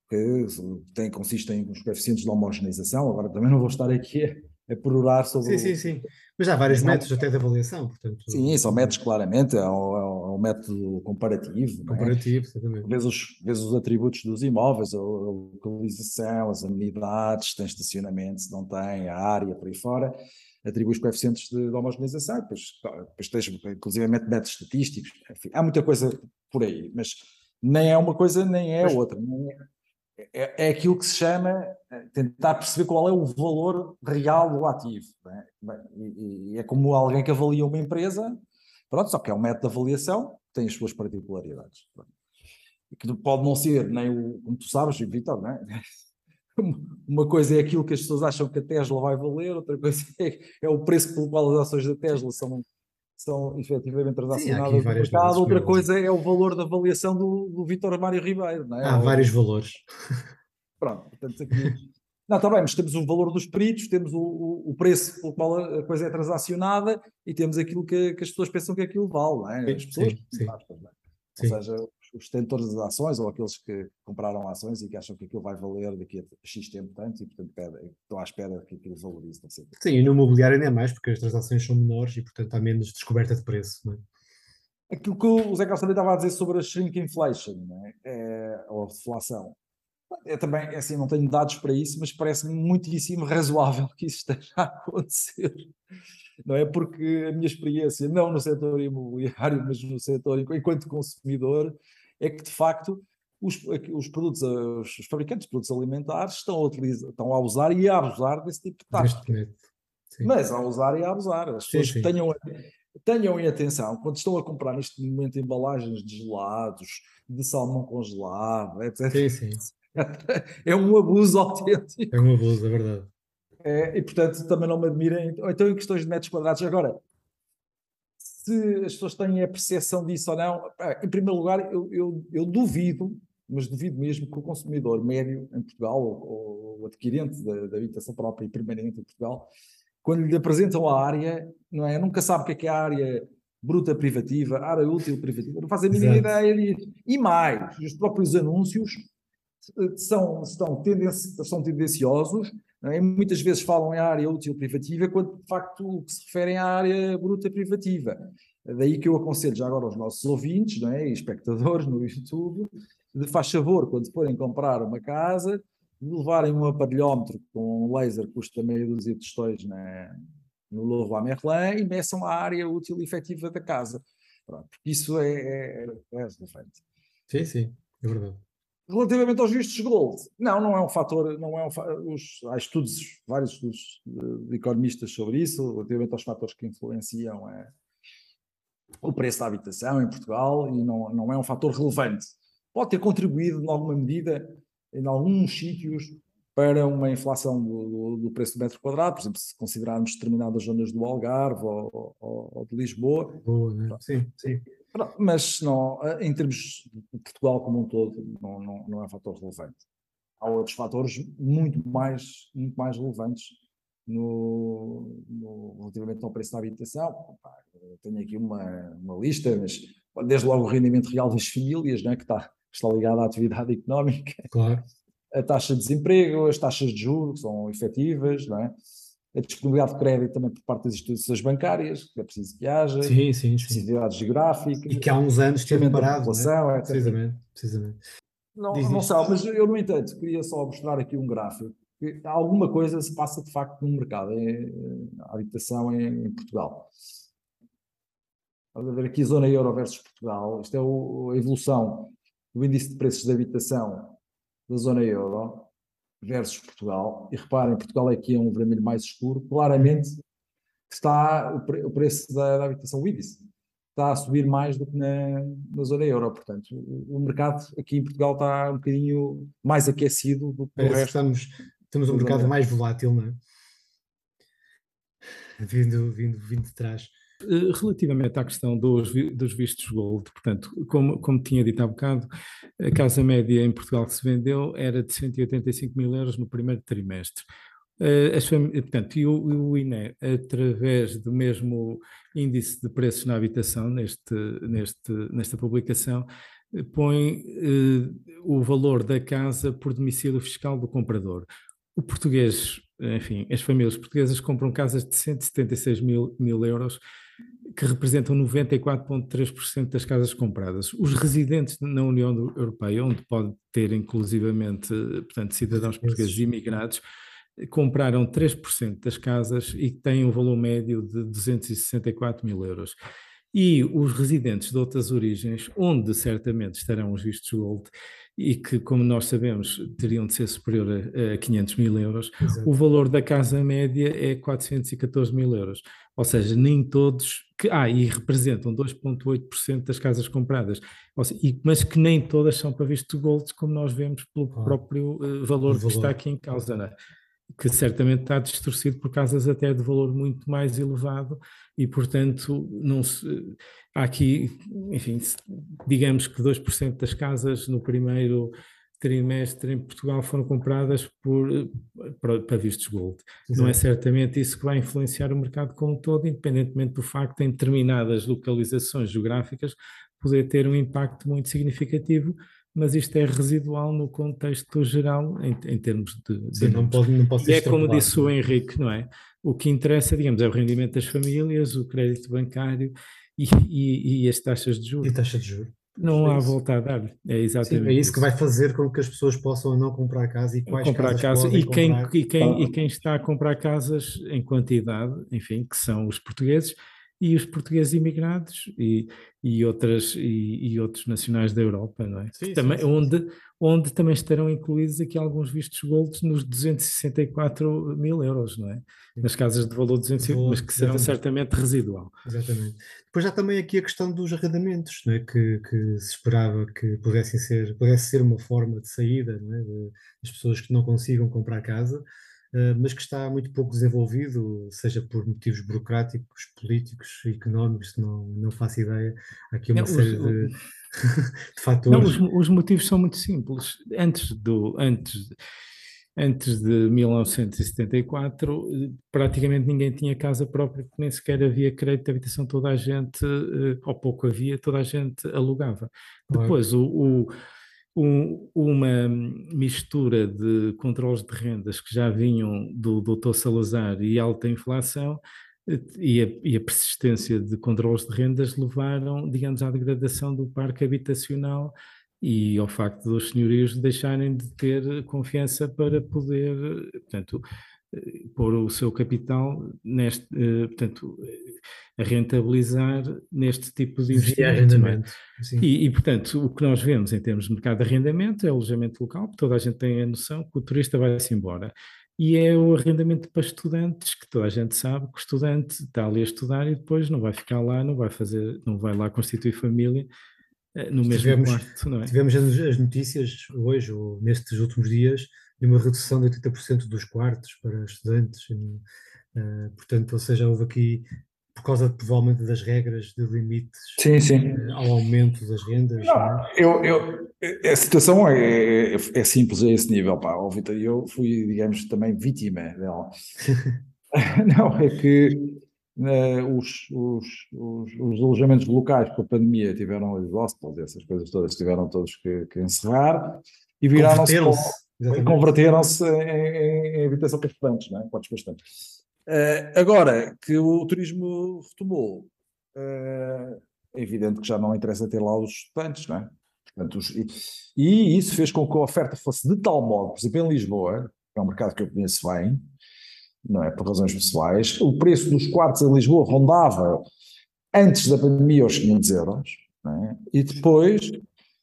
que tem, consistem nos coeficientes de homogeneização, agora também não vou estar aqui a, a perorar sobre... Sim, sim, sim, mas há vários métodos até de avaliação, portanto... Sim, são métodos claramente, é um, é um método comparativo. Comparativo, é? exatamente. Vês os, vês os atributos dos imóveis, a, a localização, as amenidades, tem estacionamento, se não tem, a área, por aí fora, atribui os coeficientes de, de homogeneização, depois, depois tens inclusive métodos estatísticos, enfim, há muita coisa por aí, mas nem é uma coisa nem é mas, outra. Nem é, é, é aquilo que se chama eh, tentar perceber qual é o valor real do ativo. É? E, e, é como alguém que avalia uma empresa, pronto, só que é um método de avaliação, tem as suas particularidades. Que pode não ser nem o, como tu sabes, Vitor, não é? Uma coisa é aquilo que as pessoas acham que a Tesla vai valer, outra coisa é, é o preço pelo qual as ações da Tesla são, são efetivamente transacionadas no mercado, outra coisa é o valor da avaliação do, do Vitor Mário Ribeiro. Não é? Há vários valores. Pronto, portanto aqui... Não, está bem, mas temos o valor dos peritos, temos o, o, o, preço pelo qual a coisa é transacionada e temos aquilo que, que as pessoas pensam que aquilo vale, não é? As pessoas, sim, sim. É? Ou seja, os detentores das ações ou aqueles que compraram ações e que acham que aquilo vai valer daqui a X tempo tanto e portanto estão à espera que aquilo valorize. Não sei. Sim, e no imobiliário ainda é mais porque as transações são menores e portanto há menos descoberta de preço. Não é? Aquilo que o Zé Carlos estava a dizer sobre a shrink inflation, é? é ou a deflação, é também, é assim, não tenho dados para isso, mas parece-me muitíssimo razoável que isso esteja a acontecer. Não é porque a minha experiência, não no setor imobiliário, mas no setor enquanto consumidor, é que de facto os, os produtos, os fabricantes de produtos alimentares estão a, utilizar, estão a usar e a abusar desse tipo de tática. Mas a usar e a abusar. As pessoas sim, sim. tenham, tenham em atenção, quando estão a comprar neste momento embalagens de gelados, de salmão congelado, etc. Sim, sim. É um abuso autêntico. É um abuso, é verdade. É, e portanto também não me admirem. Ou então em questões de metros quadrados. Agora, se as pessoas têm a percepção disso ou não, em primeiro lugar, eu, eu, eu duvido, mas duvido mesmo que o consumidor médio em Portugal, ou, o adquirente da, da, habitação própria e permanente em Portugal, quando lhe apresentam a área, não é? Nunca sabe o que é, que é a área bruta privativa, área útil privativa, não faz a mínima ideia disso. E mais, os próprios anúncios são, são, tendenci, são tendenciosos é? muitas vezes falam em área útil privativa, quando de facto o que se referem à área bruta privativa. Daí que eu aconselho já agora aos nossos ouvintes não é? e espectadores no YouTube, de faz favor, quando forem comprar uma casa, levarem um aparelhómetro com um laser que custa meia dúzia de tostões na, no Leroy Merlin e meçam a área útil e efetiva da casa. Pronto, isso é, é, é, é Sim, sim, é verdade. Relativamente aos vistos gold, não, não é um fator, não é um os, há estudos, vários estudos de, de, economistas sobre isso, relativamente aos fatores que influenciam é, o preço da habitação em Portugal e não, não é um fator relevante. Pode ter contribuído, em alguma medida, em alguns sítios, para uma inflação do, do, preço do metro quadrado, por exemplo, se considerarmos determinadas zonas do Algarve ou, ou, ou de Lisboa. Boa, né? Sim, sim. Mas não, em termos de Portugal como um todo, não, não, não é um fator relevante. Há outros fatores muito mais, muito mais relevantes no, no, relativamente ao preço da habitação. Tenho aqui uma, uma lista, mas desde logo o rendimento real das famílias, né, que está, está ligado à atividade económica. Claro. A taxa de desemprego, as taxas de juros que são efetivas, não é? A disponibilidade de crédito também por parte das instituições bancárias, que é preciso que haja, sim, sim, sim. geográficas. E que há uns anos teve parado. É? População, é? Precisamente, precisamente. Não, não sei, mas eu, no entanto, queria só mostrar aqui um gráfico. Que alguma coisa se passa de facto no mercado, é, a habitação em, em Portugal. Vamos ver aqui zona euro versus Portugal. Isto é o, a evolução do índice de preços de habitação da zona euro versus Portugal. E reparem, Portugal é aqui é um vermelho mais escuro. Claramente está o preço da, da, habitação, o índice, está a subir mais do que na, na zona euro. Portanto, o, o, mercado aqui em Portugal está um bocadinho mais aquecido do que o resto. Estamos, temos um mercado mais volátil, não é? Vindo, vindo, vindo de trás. Eh, relativamente à questão dos, dos vistos gold, portanto, como, como tinha dito há bocado, a casa média em Portugal que se vendeu era de 185 mil euros no primeiro trimestre. Uh, as portanto, e o, o, INE, através do mesmo índice de preços na habitação, neste, neste, nesta publicação, põe uh, o valor da casa por domicílio fiscal do comprador. O português, enfim, as famílias portuguesas compram casas de 176 mil, mil euros que representam 94,3% das casas compradas. Os residentes na União Europeia, onde pode ter inclusivamente, portanto, cidadãos portugueses imigrados, compraram 3% das casas e têm um valor médio de 264 mil euros. E os residentes de outras origens, onde certamente estarão os vistos gold, e que, como nós sabemos, teriam de ser superior a, a 500 mil euros, Exato. o valor da casa média é 414 mil euros. Ou seja, nem todos, que, ah, e representam 2,8% das casas compradas, seja, e, mas que nem todas são para visto gold, como nós vemos pelo ah, próprio uh, valor, que está aqui em causa, né? que certamente está distorcido por casas até de valor muito mais elevado e, portanto, não se, há aqui, enfim, digamos que 2% das casas no primeiro trimestre em Portugal foram compradas por, para, vistos gold. Exato. Não é certamente isso que vai influenciar o mercado como um todo, independentemente do facto de em determinadas localizações geográficas poder ter um impacto muito significativo, mas isto é residual no contexto geral em, em termos de, Sim, de não pode, não pode e é como disse o Henrique, não é? O que interessa, digamos, é o rendimento das famílias, o crédito bancário e, e, e as taxas de juros. E taxa de juros. Não há volta a dar. É exatamente. Sim, é isso, isso, que vai fazer com que as pessoas possam não comprar casa e quais comprar casa e quem, comprar. e quem e quem está a comprar casas em quantidade, enfim, que são os portugueses e os portugueses imigrados e, e outras e, e outros nacionais da Europa, não é? Sim, também sim, sim, onde onde também estarão incluídos aqui alguns vistos gold nos 264 mil euros, não é? Nas casas de valor de 250, mas que serão certamente residual. Exatamente. Depois há também aqui a questão dos arrendamentos, não é? que, que se esperava que pudessem ser, pudesse ser uma forma de saída não é? das pessoas que não consigam comprar casa, mas que está muito pouco desenvolvido, seja por motivos burocráticos, políticos, económicos, não, não faço ideia. Há aqui uma não, série os, de, de fatores. Não, os, os, motivos são muito simples. Antes, do, antes, antes de 1974, praticamente ninguém tinha casa própria, nem sequer havia crédito de habitação, toda a gente, eh, ou pouco havia, toda a gente alugava. Depois, o, o um, uma mistura de controles de rendas que já vinham do Dr. Salazar e alta inflação e a, e a, persistência de controles de rendas levaram, digamos, à degradação do parque habitacional e ao facto dos senhorios deixarem de ter confiança para poder, portanto, pôr o seu capital neste, eh, portanto, a rentabilizar neste tipo de investimento. É? E, e, portanto, o que nós vemos em termos de mercado de arrendamento é o alojamento local, porque toda a gente tem a noção que o turista vai-se embora e é o arrendamento para estudantes, que toda a gente sabe que o estudante está ali a estudar e depois não vai ficar lá, não vai fazer, não vai lá constituir família no mesmo tivemos, quarto, não é? Tivemos as notícias hoje, ou nestes últimos dias, de uma redução de 80% dos quartos para estudantes. Uh, portanto, ou seja, houve aqui, por causa provavelmente das regras de limites sim, sim. Uh, ao aumento das rendas. Não, não é? eu, eu, a situação é, é, é, simples a esse nível, pá. Ó, Vitor, eu fui, digamos, também vítima dela. não, é que uh, os, os, os, os, alojamentos locais com a pandemia tiveram, os hostels, essas coisas todas, tiveram todos que, que encerrar e viraram-se converteram-se em, em, habitação para estudantes, não é? Quartos bastante. Uh, agora que o turismo retomou, uh, é evidente que já não interessa ter lá os estudantes, não é? Portanto, os, e, e, isso fez com que a oferta fosse de tal modo, por exemplo, em Lisboa, que é um mercado que eu conheço bem, não é? Por razões pessoais, o preço dos quartos em Lisboa rondava antes da pandemia aos 500 euros, é? e depois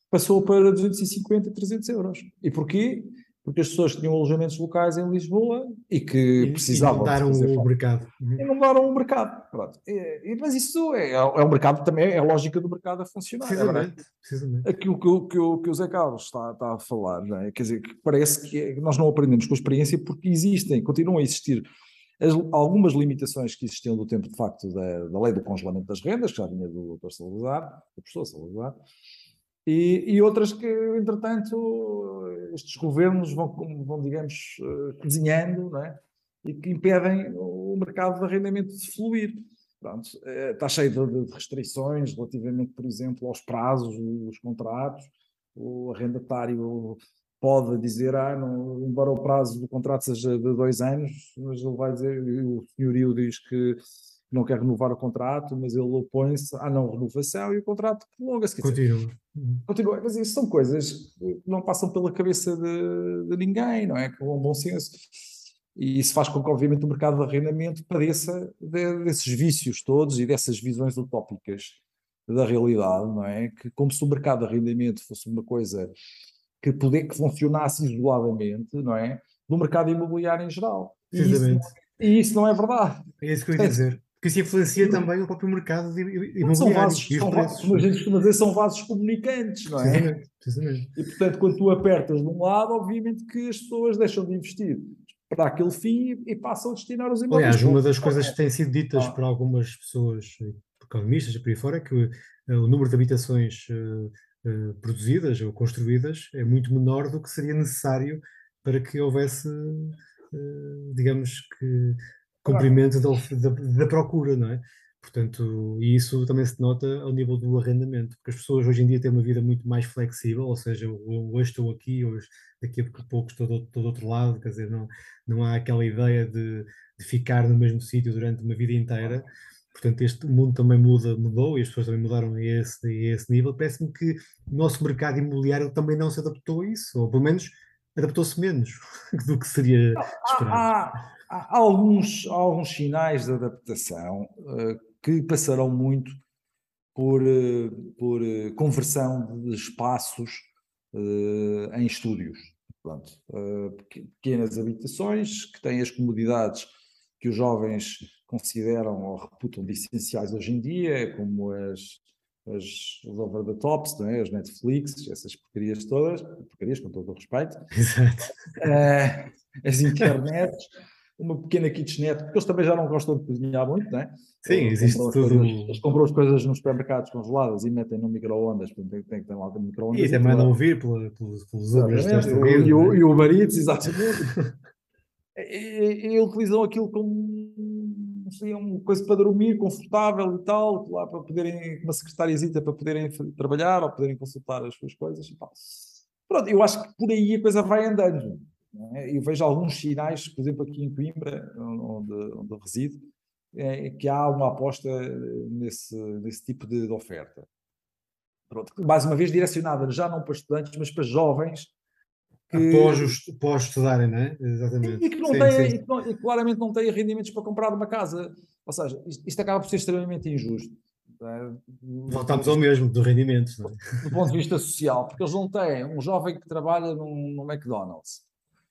passou para 250, 300 euros. E porquê? Porque as pessoas tinham alojamentos locais em Lisboa e que e, precisavam. E não o mercado. E não o mercado. Pronto. E, mas isso é, é o mercado também, é a lógica do mercado a funcionar. É precisamente. precisamente. Aquilo que, o, que, que o Zé Carlos está, está a falar, é? quer dizer, que parece que é, nós não aprendemos com a experiência porque existem, continuam a existir as, algumas limitações que existiam do tempo, de facto, da, da lei do congelamento das rendas, que já vinha do Dr. Salazar, do professor Salazar, e, e, outras que, entretanto, estes governos vão, vão digamos, eh, cozinhando, é? e que impedem o mercado de arrendamento de fluir. Pronto, eh, está cheio de, de restrições relativamente, por exemplo, aos prazos dos contratos. O arrendatário pode dizer, ah, não, embora o prazo do contrato seja de dois anos, mas ele vai dizer, o senhorio diz que não quer renovar o contrato, mas ele opõe-se à não renovação e o contrato prolonga-se. Continua. Continua. Mas isso são coisas que não passam pela cabeça de, de ninguém, não é? Com um bom senso. E isso faz com que, obviamente, o mercado de arrendamento padeça de, desses vícios todos e dessas visões utópicas da realidade, não é? Que como se o mercado de arrendamento fosse uma coisa que, poder, que funcionasse isoladamente, não é? Do mercado imobiliário em geral. E isso, e isso não é verdade. É isso que eu ia dizer. Porque isso influencia também o próprio mercado imobiliário. São vasos, são vasos, como a gente costuma dizer, são vasos comunicantes, não é? Precisamente, precisamente. E portanto, quando tu apertas de um lado, obviamente que as pessoas deixam de investir para aquele fim e passam a destinar os imóveis. Aliás, uma das coisas que têm sido ditas ah. por algumas pessoas, economistas e por aí fora, é que o, eh, o número de habitações uh, uh, produzidas ou construídas é muito menor do que seria necessário para que houvesse, uh, digamos que cumprimento da, da, da, procura, não é? Portanto, e isso também se nota ao nível do arrendamento, porque as pessoas hoje em dia têm uma vida muito mais flexível, ou seja, hoje estou aqui, hoje daqui a pouco estou do, do outro lado, quer dizer, não, não há aquela ideia de, de ficar no mesmo sítio durante uma vida inteira. Portanto, este mundo também muda, mudou e as pessoas também mudaram a esse, a esse nível. Parece-me que o nosso mercado imobiliário também não se adaptou a isso, ou pelo menos adaptou-se menos do que seria esperado. Ah, há alguns, há alguns sinais de adaptação uh, que passarão muito por, uh, por uh, conversão de espaços em estúdios. Pequenas habitações que têm as comodidades que os jovens consideram ou reputam de essenciais hoje em dia, como as, as, os over the tops, não é? as Netflix, essas porcarias todas, porcarias com todo o respeito, Exato. as internets uma pequena kitchenette, porque eles também já não gostam de cozinhar muito, não é? Sim, eles existe tudo. Coisas, eles compram as coisas nos supermercados congeladas e metem no micro-ondas, tem, tem que ter lá no micro-ondas. E até mandam vir pelos, pelos vida. E, o, é? e o Eats, exatamente. e, e, e, utilizam aquilo como assim, uma coisa para dormir, confortável e tal, lá para poderem, uma secretariazita para poderem trabalhar ou poderem consultar as suas coisas e tal. Pronto, eu acho que por aí a coisa vai andando. É? Eu vejo alguns sinais, por exemplo, aqui em Coimbra, onde, onde resido, é, que há uma aposta nesse, nesse tipo de, de oferta. Pronto, mais uma vez direcionada já não para estudantes, mas para jovens que... Após, após estudarem, não é? Exatamente. E que, não sim, têm, sim. E, que não, e claramente não têm rendimentos para comprar uma casa. Ou seja, isto, isto acaba por ser extremamente injusto. É? Voltamos ao mesmo, do rendimento. É? Do ponto de vista social, porque eles não têm um jovem que trabalha num, num McDonald's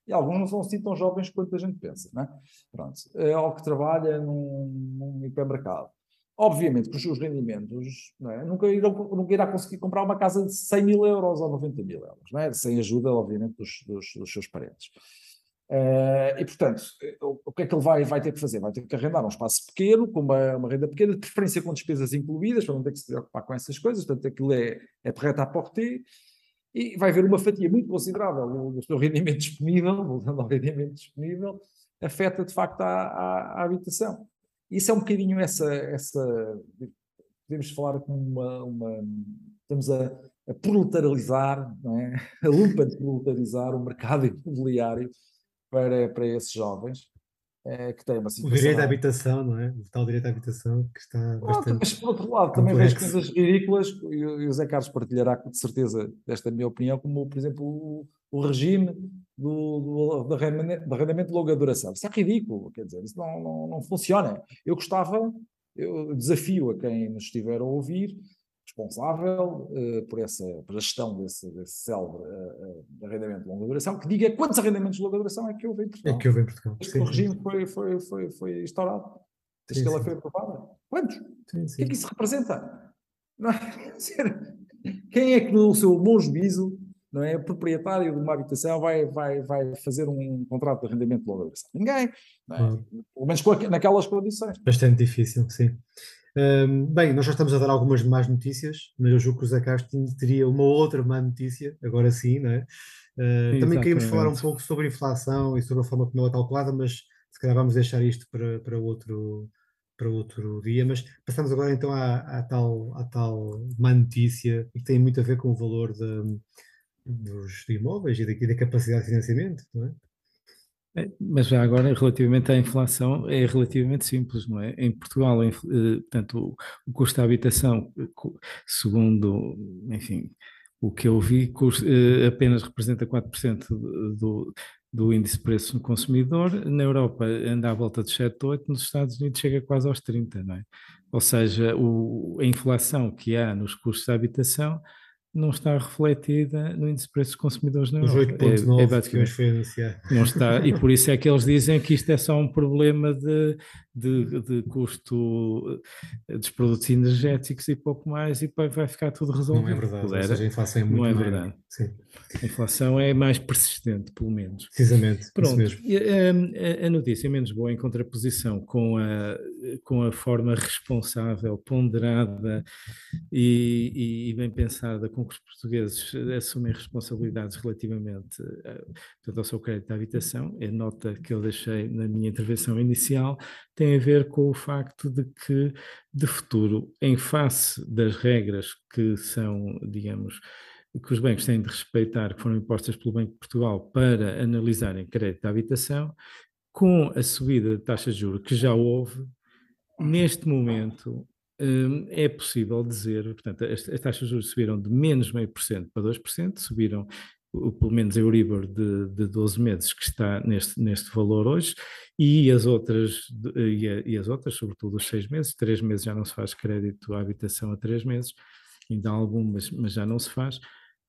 e alguns não são assim tão jovens quanto a gente pensa, não é? Pronto, é algo que trabalha num, num hipermercado. obviamente que os seus rendimentos é? nunca, irão, nunca irá conseguir comprar uma casa de 100 mil euros ou 90 mil euros, é? sem ajuda, obviamente, dos, dos, dos seus parentes. Uh, e, portanto, o, que é que ele vai, vai ter que fazer? Vai ter que arrendar um espaço pequeno, com uma, uma renda pequena, de preferência com despesas incluídas, para não ter que se preocupar com essas coisas, portanto, aquilo é, é perreta à portée, e vai haver uma fatia muito considerável do, seu rendimento disponível, voltando ao rendimento disponível, afeta de facto a, a, a habitação. Isso é um bocadinho essa, essa podemos falar como uma, uma estamos a, a proletarializar, é? a lupa de proletarizar o mercado imobiliário para, para esses jovens é, que têm uma situação... O direito à habitação, não é? O tal direito à habitação que está bastante Mas por outro lado, também vejo coisas ridículas, e, o Zé Carlos partilhará com certeza desta minha opinião, como por exemplo o, o regime do, do, do arrendamento de longa duração. Isso é ridículo, quer dizer, isso não, não, não funciona. Eu gostava, eu desafio a quem nos estiver a ouvir, responsável uh, por essa por a gestão desse, desse célebre uh, uh, arrendamento de longa duração, que diga quantos arrendamentos de longa duração é que houve em Portugal. É que houve em Portugal. Este regime foi, foi, foi, foi instaurado, desde que ela foi aprovada. Quantos? Sim, sim. O que é que isso representa? Não é? Quem é que no seu bom juízo não é? O proprietário de uma habitação vai, vai, vai fazer um contrato de arrendamento de longa duração? Ninguém. Não é? Pelo menos naquelas condições. Bastante difícil, sim. Um, bem, nós já estamos a dar algumas más notícias, mas eu julgo que o Zé Castro teria uma outra má notícia, agora sim, não é? Uh, também queríamos falar um pouco sobre a inflação e sobre a forma como ela é calculada, mas se calhar vamos deixar isto para, para, outro, para outro dia. Mas passamos agora então à, à, tal, à tal má notícia e que tem muito a ver com o valor de, dos imóveis e da, da capacidade de financiamento, não é? Mas já agora, relativamente à inflação, é relativamente simples, não é? Em Portugal, eh, portanto, o, custo da habitação, segundo, enfim, o que eu vi, eh, apenas representa 4% do, do índice de preço no consumidor. Na Europa anda à volta de 7, 8, nos Estados Unidos chega quase aos 30, não é? Ou seja, o, a inflação que há nos custos da habitação não está refletida no índice de preços consumidores na Europa. Os 8.9 é, é que foi anunciado. Não está, e por isso é que eles dizem que isto é só um problema de, de, de custo dos produtos energéticos e pouco mais, e vai ficar tudo resolvido. Não é verdade, seja, a inflação é muito Não é verdade. Sim. A inflação é mais persistente, pelo menos. Precisamente. Pronto. A, a, notícia menos boa em contraposição com a, com a forma responsável, ponderada e, e, bem pensada com que os portugueses assumem responsabilidades relativamente portanto, ao seu crédito de habitação, é nota que eu deixei na minha intervenção inicial, tem a ver com o facto de que, de futuro, em face das regras que são, digamos, que os bancos têm de respeitar, que foram impostas pelo Banco de Portugal para analisarem crédito de habitação, com a subida de taxas de juros que já houve, neste momento hum, é possível dizer, portanto, as, as taxas de juros subiram de menos meio por cento para 2%, subiram pelo menos a Euribor de, de 12 meses que está neste, neste valor hoje e as outras, e, a, e as outras, sobretudo os seis meses, três meses já não se faz crédito à habitação a três meses, ainda há algumas, mas já não se faz,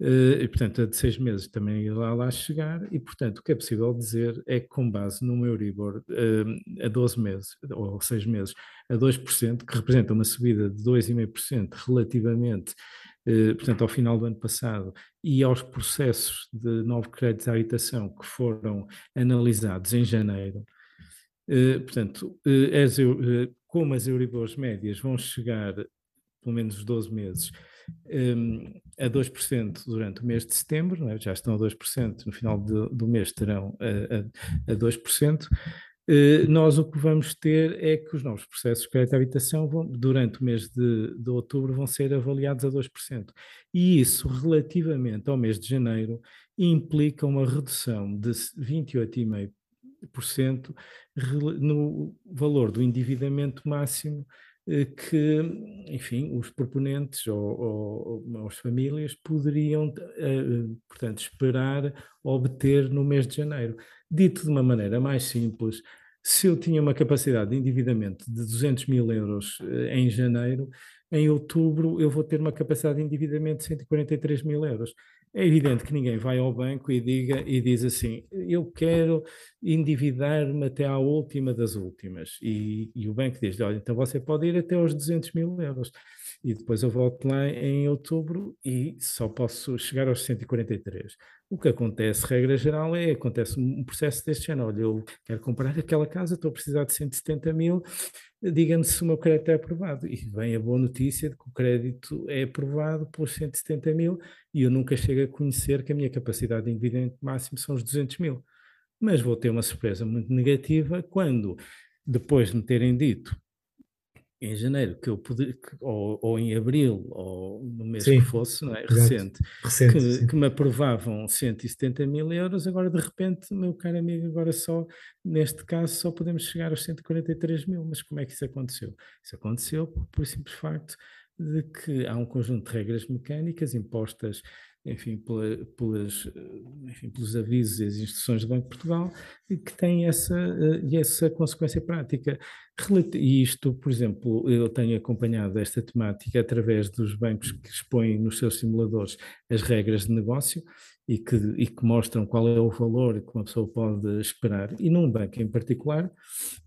Uh, e, portanto, a de seis meses também irá lá chegar, e, portanto, o que é possível dizer é que, com base num Euribor uh, a 12 meses, ou 6 meses, a 2%, que representa uma subida de 2,5% relativamente, portanto, ao final do ano passado, e aos processos de novo crédito à habitação que foram analisados em janeiro, portanto, as, como as Euribors médias vão chegar, pelo menos 12 meses, um, a 2% durante o mês de setembro, é? já estão a 2%, no final do mês terão a, a, a 2%. Uh, nós o que vamos ter é que os novos processos de crédito à habitação vão, durante o mês de, de outubro vão ser avaliados a 2%. E isso, relativamente ao mês de janeiro, implica uma redução de 28,5% no valor do endividamento máximo eh, que, enfim, os proponentes ou, ou, ou as famílias poderiam, eh, portanto, esperar obter no mês de janeiro. Dito de uma maneira mais simples, se eu tinha uma capacidade de endividamento de 200 mil euros eh, em janeiro, em outubro eu vou ter uma capacidade de endividamento de 143 mil euros. É evidente que ninguém vai ao banco e diga e diz assim: eu quero endividar-me até à última das últimas. E, e o banco diz: olha, então você pode ir até aos 200 mil euros. E depois eu volto lá em outubro e só posso chegar aos 143. O que acontece, regra geral, é acontece um processo deste género. Olha, eu quero comprar aquela casa, estou a precisar de 170 mil, diga-me se o meu crédito é aprovado. E vem a boa notícia de que o crédito é aprovado pelos 170 mil e eu nunca chego a conhecer que a minha capacidade de endividamento máximo são os 200 mil. Mas vou ter uma surpresa muito negativa quando, depois de me terem dito em janeiro, que eu poder, que, ou, ou, em abril, ou no mês sim, que fosse, não é? recente, recente que, que, me aprovavam 170 mil euros, agora de repente, meu caro amigo, agora só, neste caso, só podemos chegar aos 143 mil. Mas como é que isso aconteceu? Isso aconteceu por, por simples facto de que há um conjunto de regras mecânicas impostas enfim, pela, pelas, enfim, pelos avisos e as instruções do Banco de Portugal, que têm essa, e essa consequência prática. E isto, por exemplo, eu tenho acompanhado esta temática através dos bancos que expõem nos seus simuladores as regras de negócio e que, e que mostram qual é o valor que uma pessoa pode esperar. E num banco em particular,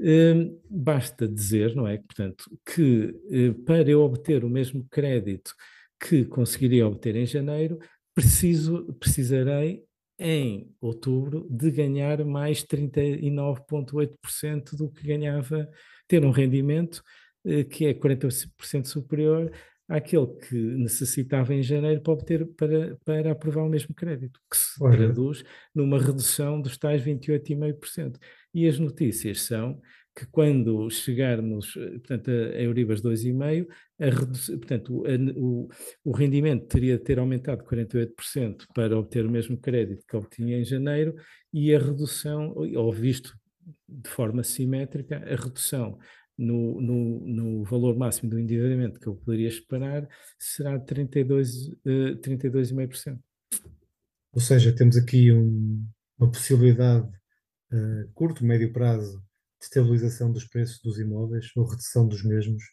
eh, basta dizer, não é? Portanto, que eh, para eu obter o mesmo crédito que conseguiria obter em janeiro, preciso, precisarei em outubro de ganhar mais 39,8% do que ganhava, ter um rendimento eh, que é 40% superior àquele que necessitava em janeiro para obter para, para aprovar o mesmo crédito, que se traduz numa redução dos tais 28,5%. E as notícias são que quando chegarmos, eh, portanto, a Euribas 2,5, a portanto, a, o, o rendimento teria de ter aumentado 48% para obter o mesmo crédito que obtinha em janeiro e a redução, ou visto de forma simétrica, a redução no, no, no, valor máximo do endividamento que eu poderia esperar será de 32,5%. Uh, 32 Ou seja, temos aqui um, uma possibilidade uh, curto, médio prazo de estabilização dos preços dos imóveis ou redução dos mesmos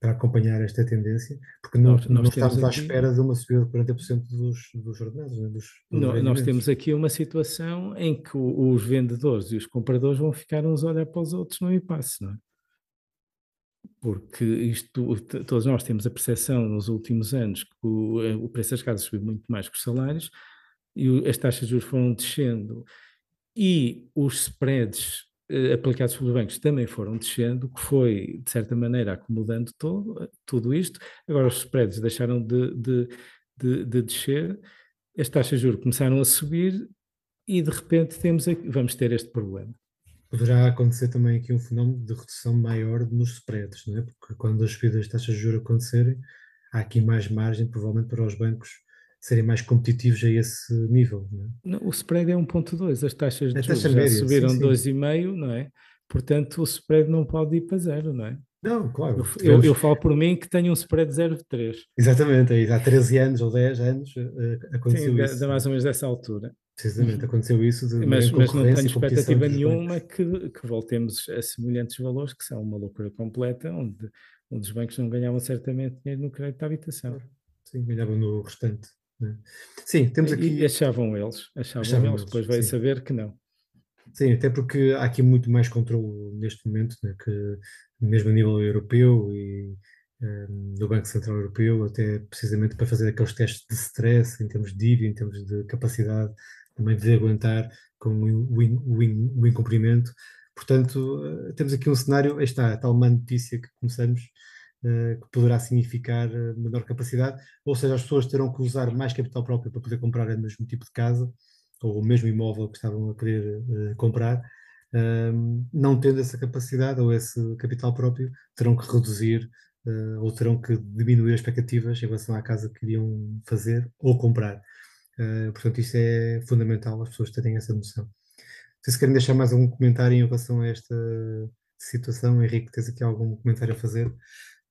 para acompanhar esta tendência, porque não, nós, nós estamos aqui, à espera de uma subida de 40% dos, dos ordenados. Né, dos, dos nós temos aqui uma situação em que os vendedores e os compradores vão ficar uns a olhar para os outros no impasse, não é? Porque isto, todos nós temos a percepção nos últimos anos que o, o preço das casas subiu muito mais que os salários e as taxas de juros foram descendo e os spreads eh, aplicados pelos bancos também foram descendo, que foi, de certa maneira, acomodando todo, tudo isto. Agora os spreads deixaram de, de, de, de descer, as taxas de juros começaram a subir e, de repente, temos aqui, vamos ter este problema. Poderá acontecer também aqui um fenómeno de redução maior nos spreads, não é? porque quando as subidas das taxas de juros acontecerem, há aqui mais margem, provavelmente, para os bancos serem mais competitivos a esse nível. Não, é? o spread é 1.2, as taxas de juros já média, subiram 2,5, não é? Portanto, o spread não pode ir para zero, não é? Não, claro. Eu, eu, eu falo por mim que tenho um spread de 0,3. Exatamente, aí, há 13 anos ou 10 anos uh, aconteceu Sim, isso. Sim, mais ou menos dessa altura. Precisamente, aconteceu isso. Mas, mas não tenho expectativa nenhuma que, que, voltemos a semelhantes valores, que são uma loucura completa, onde, onde os bancos não ganhavam certamente dinheiro no crédito à habitação. Sim, ganhavam no restante. Né? Sim, temos aqui. E achavam eles, achavam, achavam eles, depois veio saber que não. Sim, até porque há aqui muito mais controle neste momento, né, que mesmo a nível europeu e um, do Banco Central Europeu, até precisamente para fazer aqueles testes de stress em termos de dívida, em termos de capacidade também de aguentar com o, o, o incumprimento. Portanto, eh, temos aqui um cenário, aí está, a tal má notícia que começamos, que poderá significar uh, menor capacidade, ou seja, as pessoas terão que usar mais capital próprio para poder comprar o mesmo tipo de casa, ou o mesmo imóvel que estavam a querer uh, comprar, um, não tendo essa capacidade ou esse capital próprio, terão que reduzir ou terão que diminuir as expectativas em relação à casa que queriam fazer ou comprar. Portanto, isso é fundamental as pessoas terem essa noção. Se se querem deixar mais algum comentário em relação a esta situação, Henrique, tens aqui algum comentário a fazer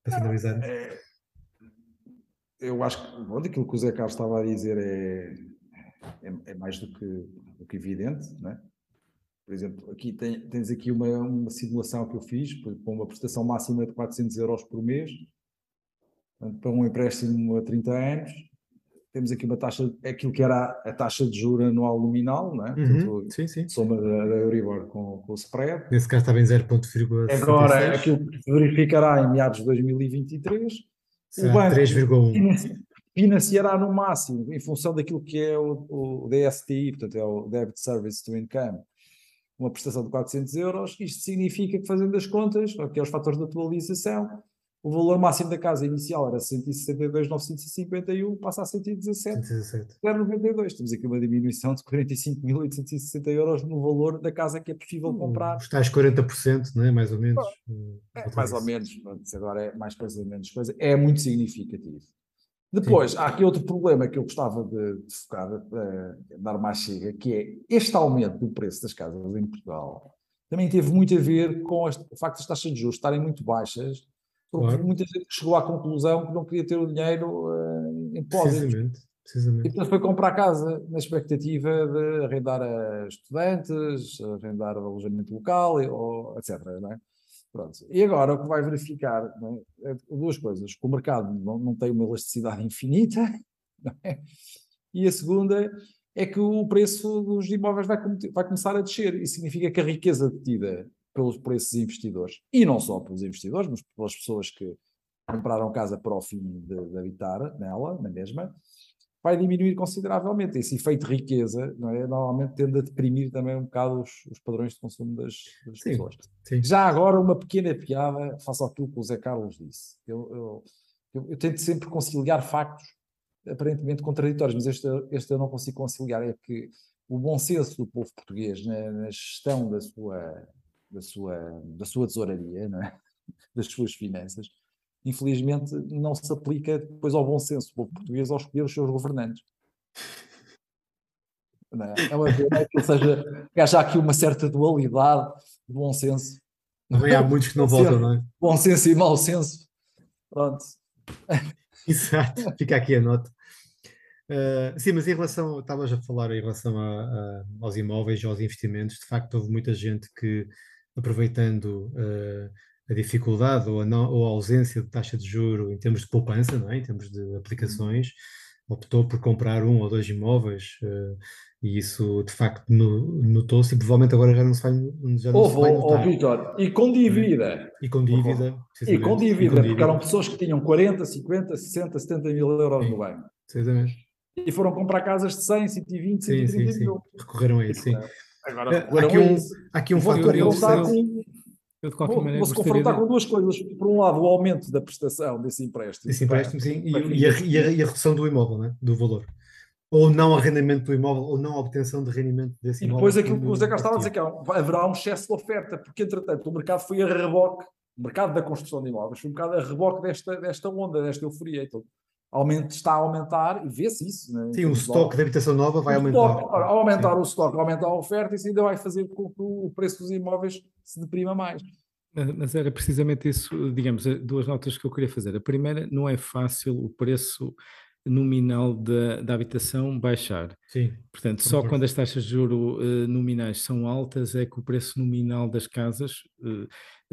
para finalizar? É, eu acho que bom, aquilo que o Zé Carlos estava a dizer é, é, é mais do que, do que evidente, né? Por exemplo, aqui tem, tens aqui uma, uma simulação que eu fiz para uma prestação máxima de 400 euros por mês, para um empréstimo a 30 anos, temos aqui uma taxa, aquilo que era a taxa de juros anual nominal, não é? Uhum, Portanto, sim, sim. Soma da, da Euribor com, com o spread. Nesse caso estava em 0,76. Agora, aquilo que se verificará em meados de 2023, Será o banco 3,1 financiará no máximo, em função daquilo que é o, o DSTI, portanto é o Debit Service to Income, uma prestação de 400 euros, isto significa que fazendo as contas, aqueles fatores de atualização, o valor máximo da casa inicial era 162.951, passa a 117.092. Temos aqui uma diminuição de 45.860 euros no valor da casa que é possível hum, comprar. Está aos 40%, não é? Mais ou menos. É, mais ou menos, agora é mais coisa, menos coisa. É muito significativo. Depois, Sim. há aqui outro problema que eu gostava de, de focar, de, de dar mais chega, que é este aumento do preço das casas em Portugal também teve muito a ver com o facto das taxas de juros estarem muito baixas porque claro. muita gente chegou à conclusão que não queria ter o dinheiro uh, em depósitos. Precisamente, precisamente. E portanto foi comprar casa na expectativa de arrendar a estudantes, arrendar alojamento local, ou, etc. É? Pronto. E agora o que vai verificar é? é? duas coisas. Que o mercado não, não tem uma elasticidade infinita, é? e a segunda é que o preço dos imóveis vai, vai começar a descer. Isso significa que a riqueza detida pelos, por esses investidores, e não só pelos investidores, mas pelas pessoas que compraram casa para o fim de, de habitar nela, na mesma, vai diminuir consideravelmente. Esse efeito de riqueza não é? normalmente tende a deprimir também um bocado os, os padrões de consumo das, das sim, pessoas. Sim. Já agora, uma pequena piada, faço aquilo que o Zé Carlos disse. Eu, eu, eu, eu, tento sempre conciliar factos aparentemente contraditórios, mas este, este eu não consigo conciliar. É que o bom senso do povo português na, na gestão da sua da sua, da sua tesouraria, é? das suas finanças, infelizmente não se aplica depois ao bom senso do povo português ao escolher os seus governantes. Não é? é uma pena que, seja, que haja aqui uma certa dualidade de bom senso. Também há muitos que não votam, não é? Bom senso e mau senso. Pronto. Exato, fica aqui a nota. Uh, sim, mas em relação, estavas a falar em relação a, a, aos imóveis, aos investimentos, de facto houve muita gente que aproveitando uh, a dificuldade ou a, não, ou a, ausência de taxa de juro em termos de poupança, não é? em termos de aplicações, optou por comprar um ou dois imóveis uh, e isso de facto notou-se e provavelmente agora já não se vai, já não se vai notar. Oh, Vitor, e com dívida. E com dívida. E com dívida, porque eram pessoas que tinham 40, 50, 60, 70 mil euros sim, no banco. Precisamente. E foram comprar casas de 100, 120, sim, 130 sim, mil. Recorreram a isso, sim. Agora, é, há, aqui um, aqui um fator. Eu, com, eu, de qualquer maneira, vou-se confrontar de... com duas coisas. Por um lado, o aumento da prestação desse empréstimo. Desse empréstimo, sim, e, e, a, e, a, e, a, redução do imóvel, né? do valor. Ou não arrendamento do imóvel, ou não obtenção de rendimento desse imóvel. E depois aquilo que o Zé Carlos estava a dizer, que é haverá um excesso de oferta, porque entretanto o mercado foi a reboque, o mercado da construção de imóveis foi um bocado a reboque desta, desta onda, desta euforia. Então, aumenta, está a aumentar e vê-se isso. Né? Sim, o estoque de habitação nova vai aumentar. Stock, ao aumentar Sim. o estoque, aumentar a oferta, isso ainda vai fazer com que o preço dos imóveis se deprima mais. Mas era precisamente isso, digamos, duas notas que eu queria fazer. A primeira, não é fácil o preço nominal da, da habitação baixar. Sim. Portanto, só quando as taxas de juro uh, nominais são altas é que o preço nominal das casas uh,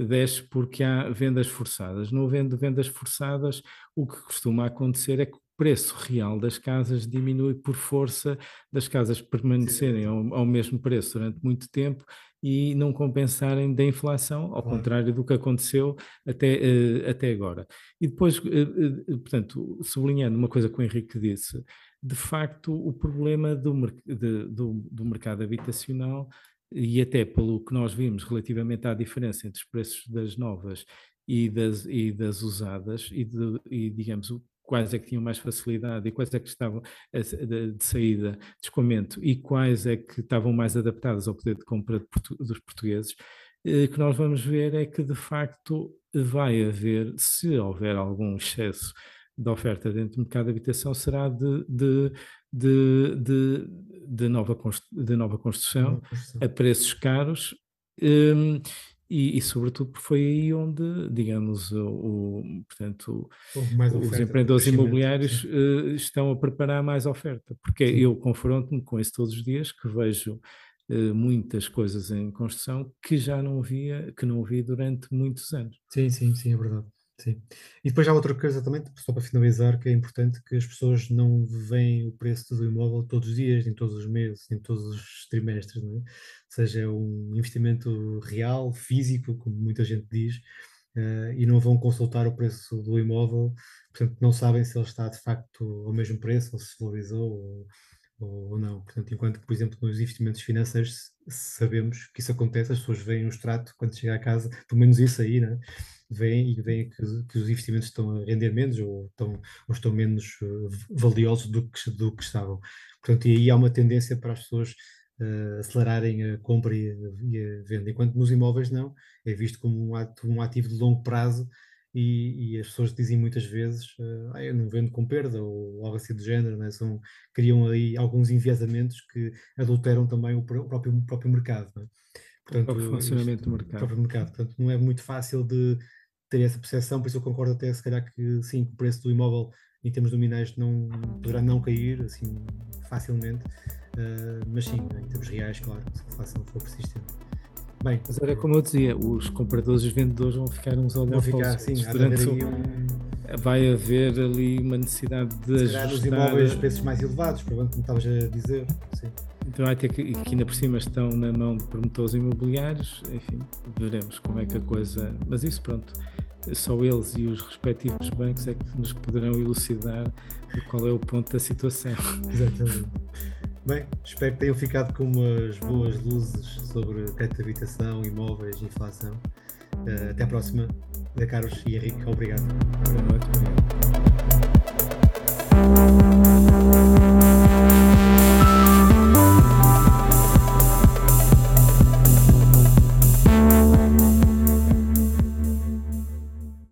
desce porque há vendas forçadas. Não havendo vendas forçadas, o que costuma acontecer é que o preço real das casas diminui por força das casas permanecerem ao, ao mesmo preço durante muito tempo e não compensarem da inflação, ao contrário do que aconteceu até, uh, até agora. E depois, uh, uh, portanto, sublinhando uma coisa que o Henrique disse, de facto, o problema do, de, do, do mercado habitacional e até pelo que nós vimos relativamente à diferença entre os preços das novas e das, e das usadas e, de, e digamos, quais é que tinham mais facilidade e quais é que estavam de, saída de escoamento e quais é que estavam mais adaptadas ao poder de compra dos portugueses, eh, que nós vamos ver é que de facto vai haver, se houver algum excesso de oferta dentro do mercado de habitação, será de, de, de, de, de nova, de nova construção a preços caros. Um, e, e, sobretudo foi aí onde, digamos, o, o portanto, os empreendedores imobiliários uh, estão a preparar mais oferta, porque sim. eu confronto-me com isso todos os dias, que vejo uh, muitas coisas em construção que já não via, que não vi durante muitos anos. Sim, sim, sim, é verdade. Sim. E depois há outra coisa também, só para finalizar, que é importante que as pessoas não veem o preço do imóvel todos os dias, nem todos os meses, nem todos os trimestres, não é? seja um investimento real, físico, como muita gente diz, uh, e não vão consultar o preço do imóvel, portanto não sabem se ele está de facto ao mesmo preço, ou se valorizou, ou, ou não. Portanto, enquanto por exemplo, nos investimentos financeiros sabemos que isso acontece, as pessoas veem o extrato quando chega a casa, pelo menos isso aí, né? veem e veem que, que, os investimentos estão a render menos ou estão, ou estão menos uh, valiosos do que, do que estavam. Portanto, e aí há uma tendência para as pessoas uh, acelerarem a compra e e a, venda, enquanto nos imóveis não, é visto como um, ato, um ativo de longo prazo e, e, as pessoas dizem muitas vezes ah, eu não vendo com perda ou algo assim do género, né? São, criam aí alguns enviesamentos que adulteram também o próprio, o próprio mercado. Né? Portanto, o funcionamento isto, do mercado. próprio mercado. Portanto, não é muito fácil de ter essa percepção, por isso eu concordo até se calhar que sim, o preço do imóvel em termos nominais não poderá não cair assim facilmente, uh, mas sim, em termos reais, claro, se a inflação for persistente. Bem, mas era como eu dizia, os compradores e os vendedores vão ficar uns a olhar vão ficar, sim, durante um... vai haver ali uma necessidade de se ajustar... os imóveis preços mais elevados, provavelmente como estavas a dizer, sim. Então vai ter que, que ainda por cima estão na mão de promotores imobiliários, enfim, veremos como é que a coisa. Mas isso pronto, só eles e os respectivos bancos é que nos poderão elucidar qual é o ponto da situação. Exatamente. Bem, espero que tenham ficado com umas boas luzes sobre crédito de habitação, imóveis, inflação. Uh, até à próxima. Da Carlos e Henrique, obrigado. Boa noite.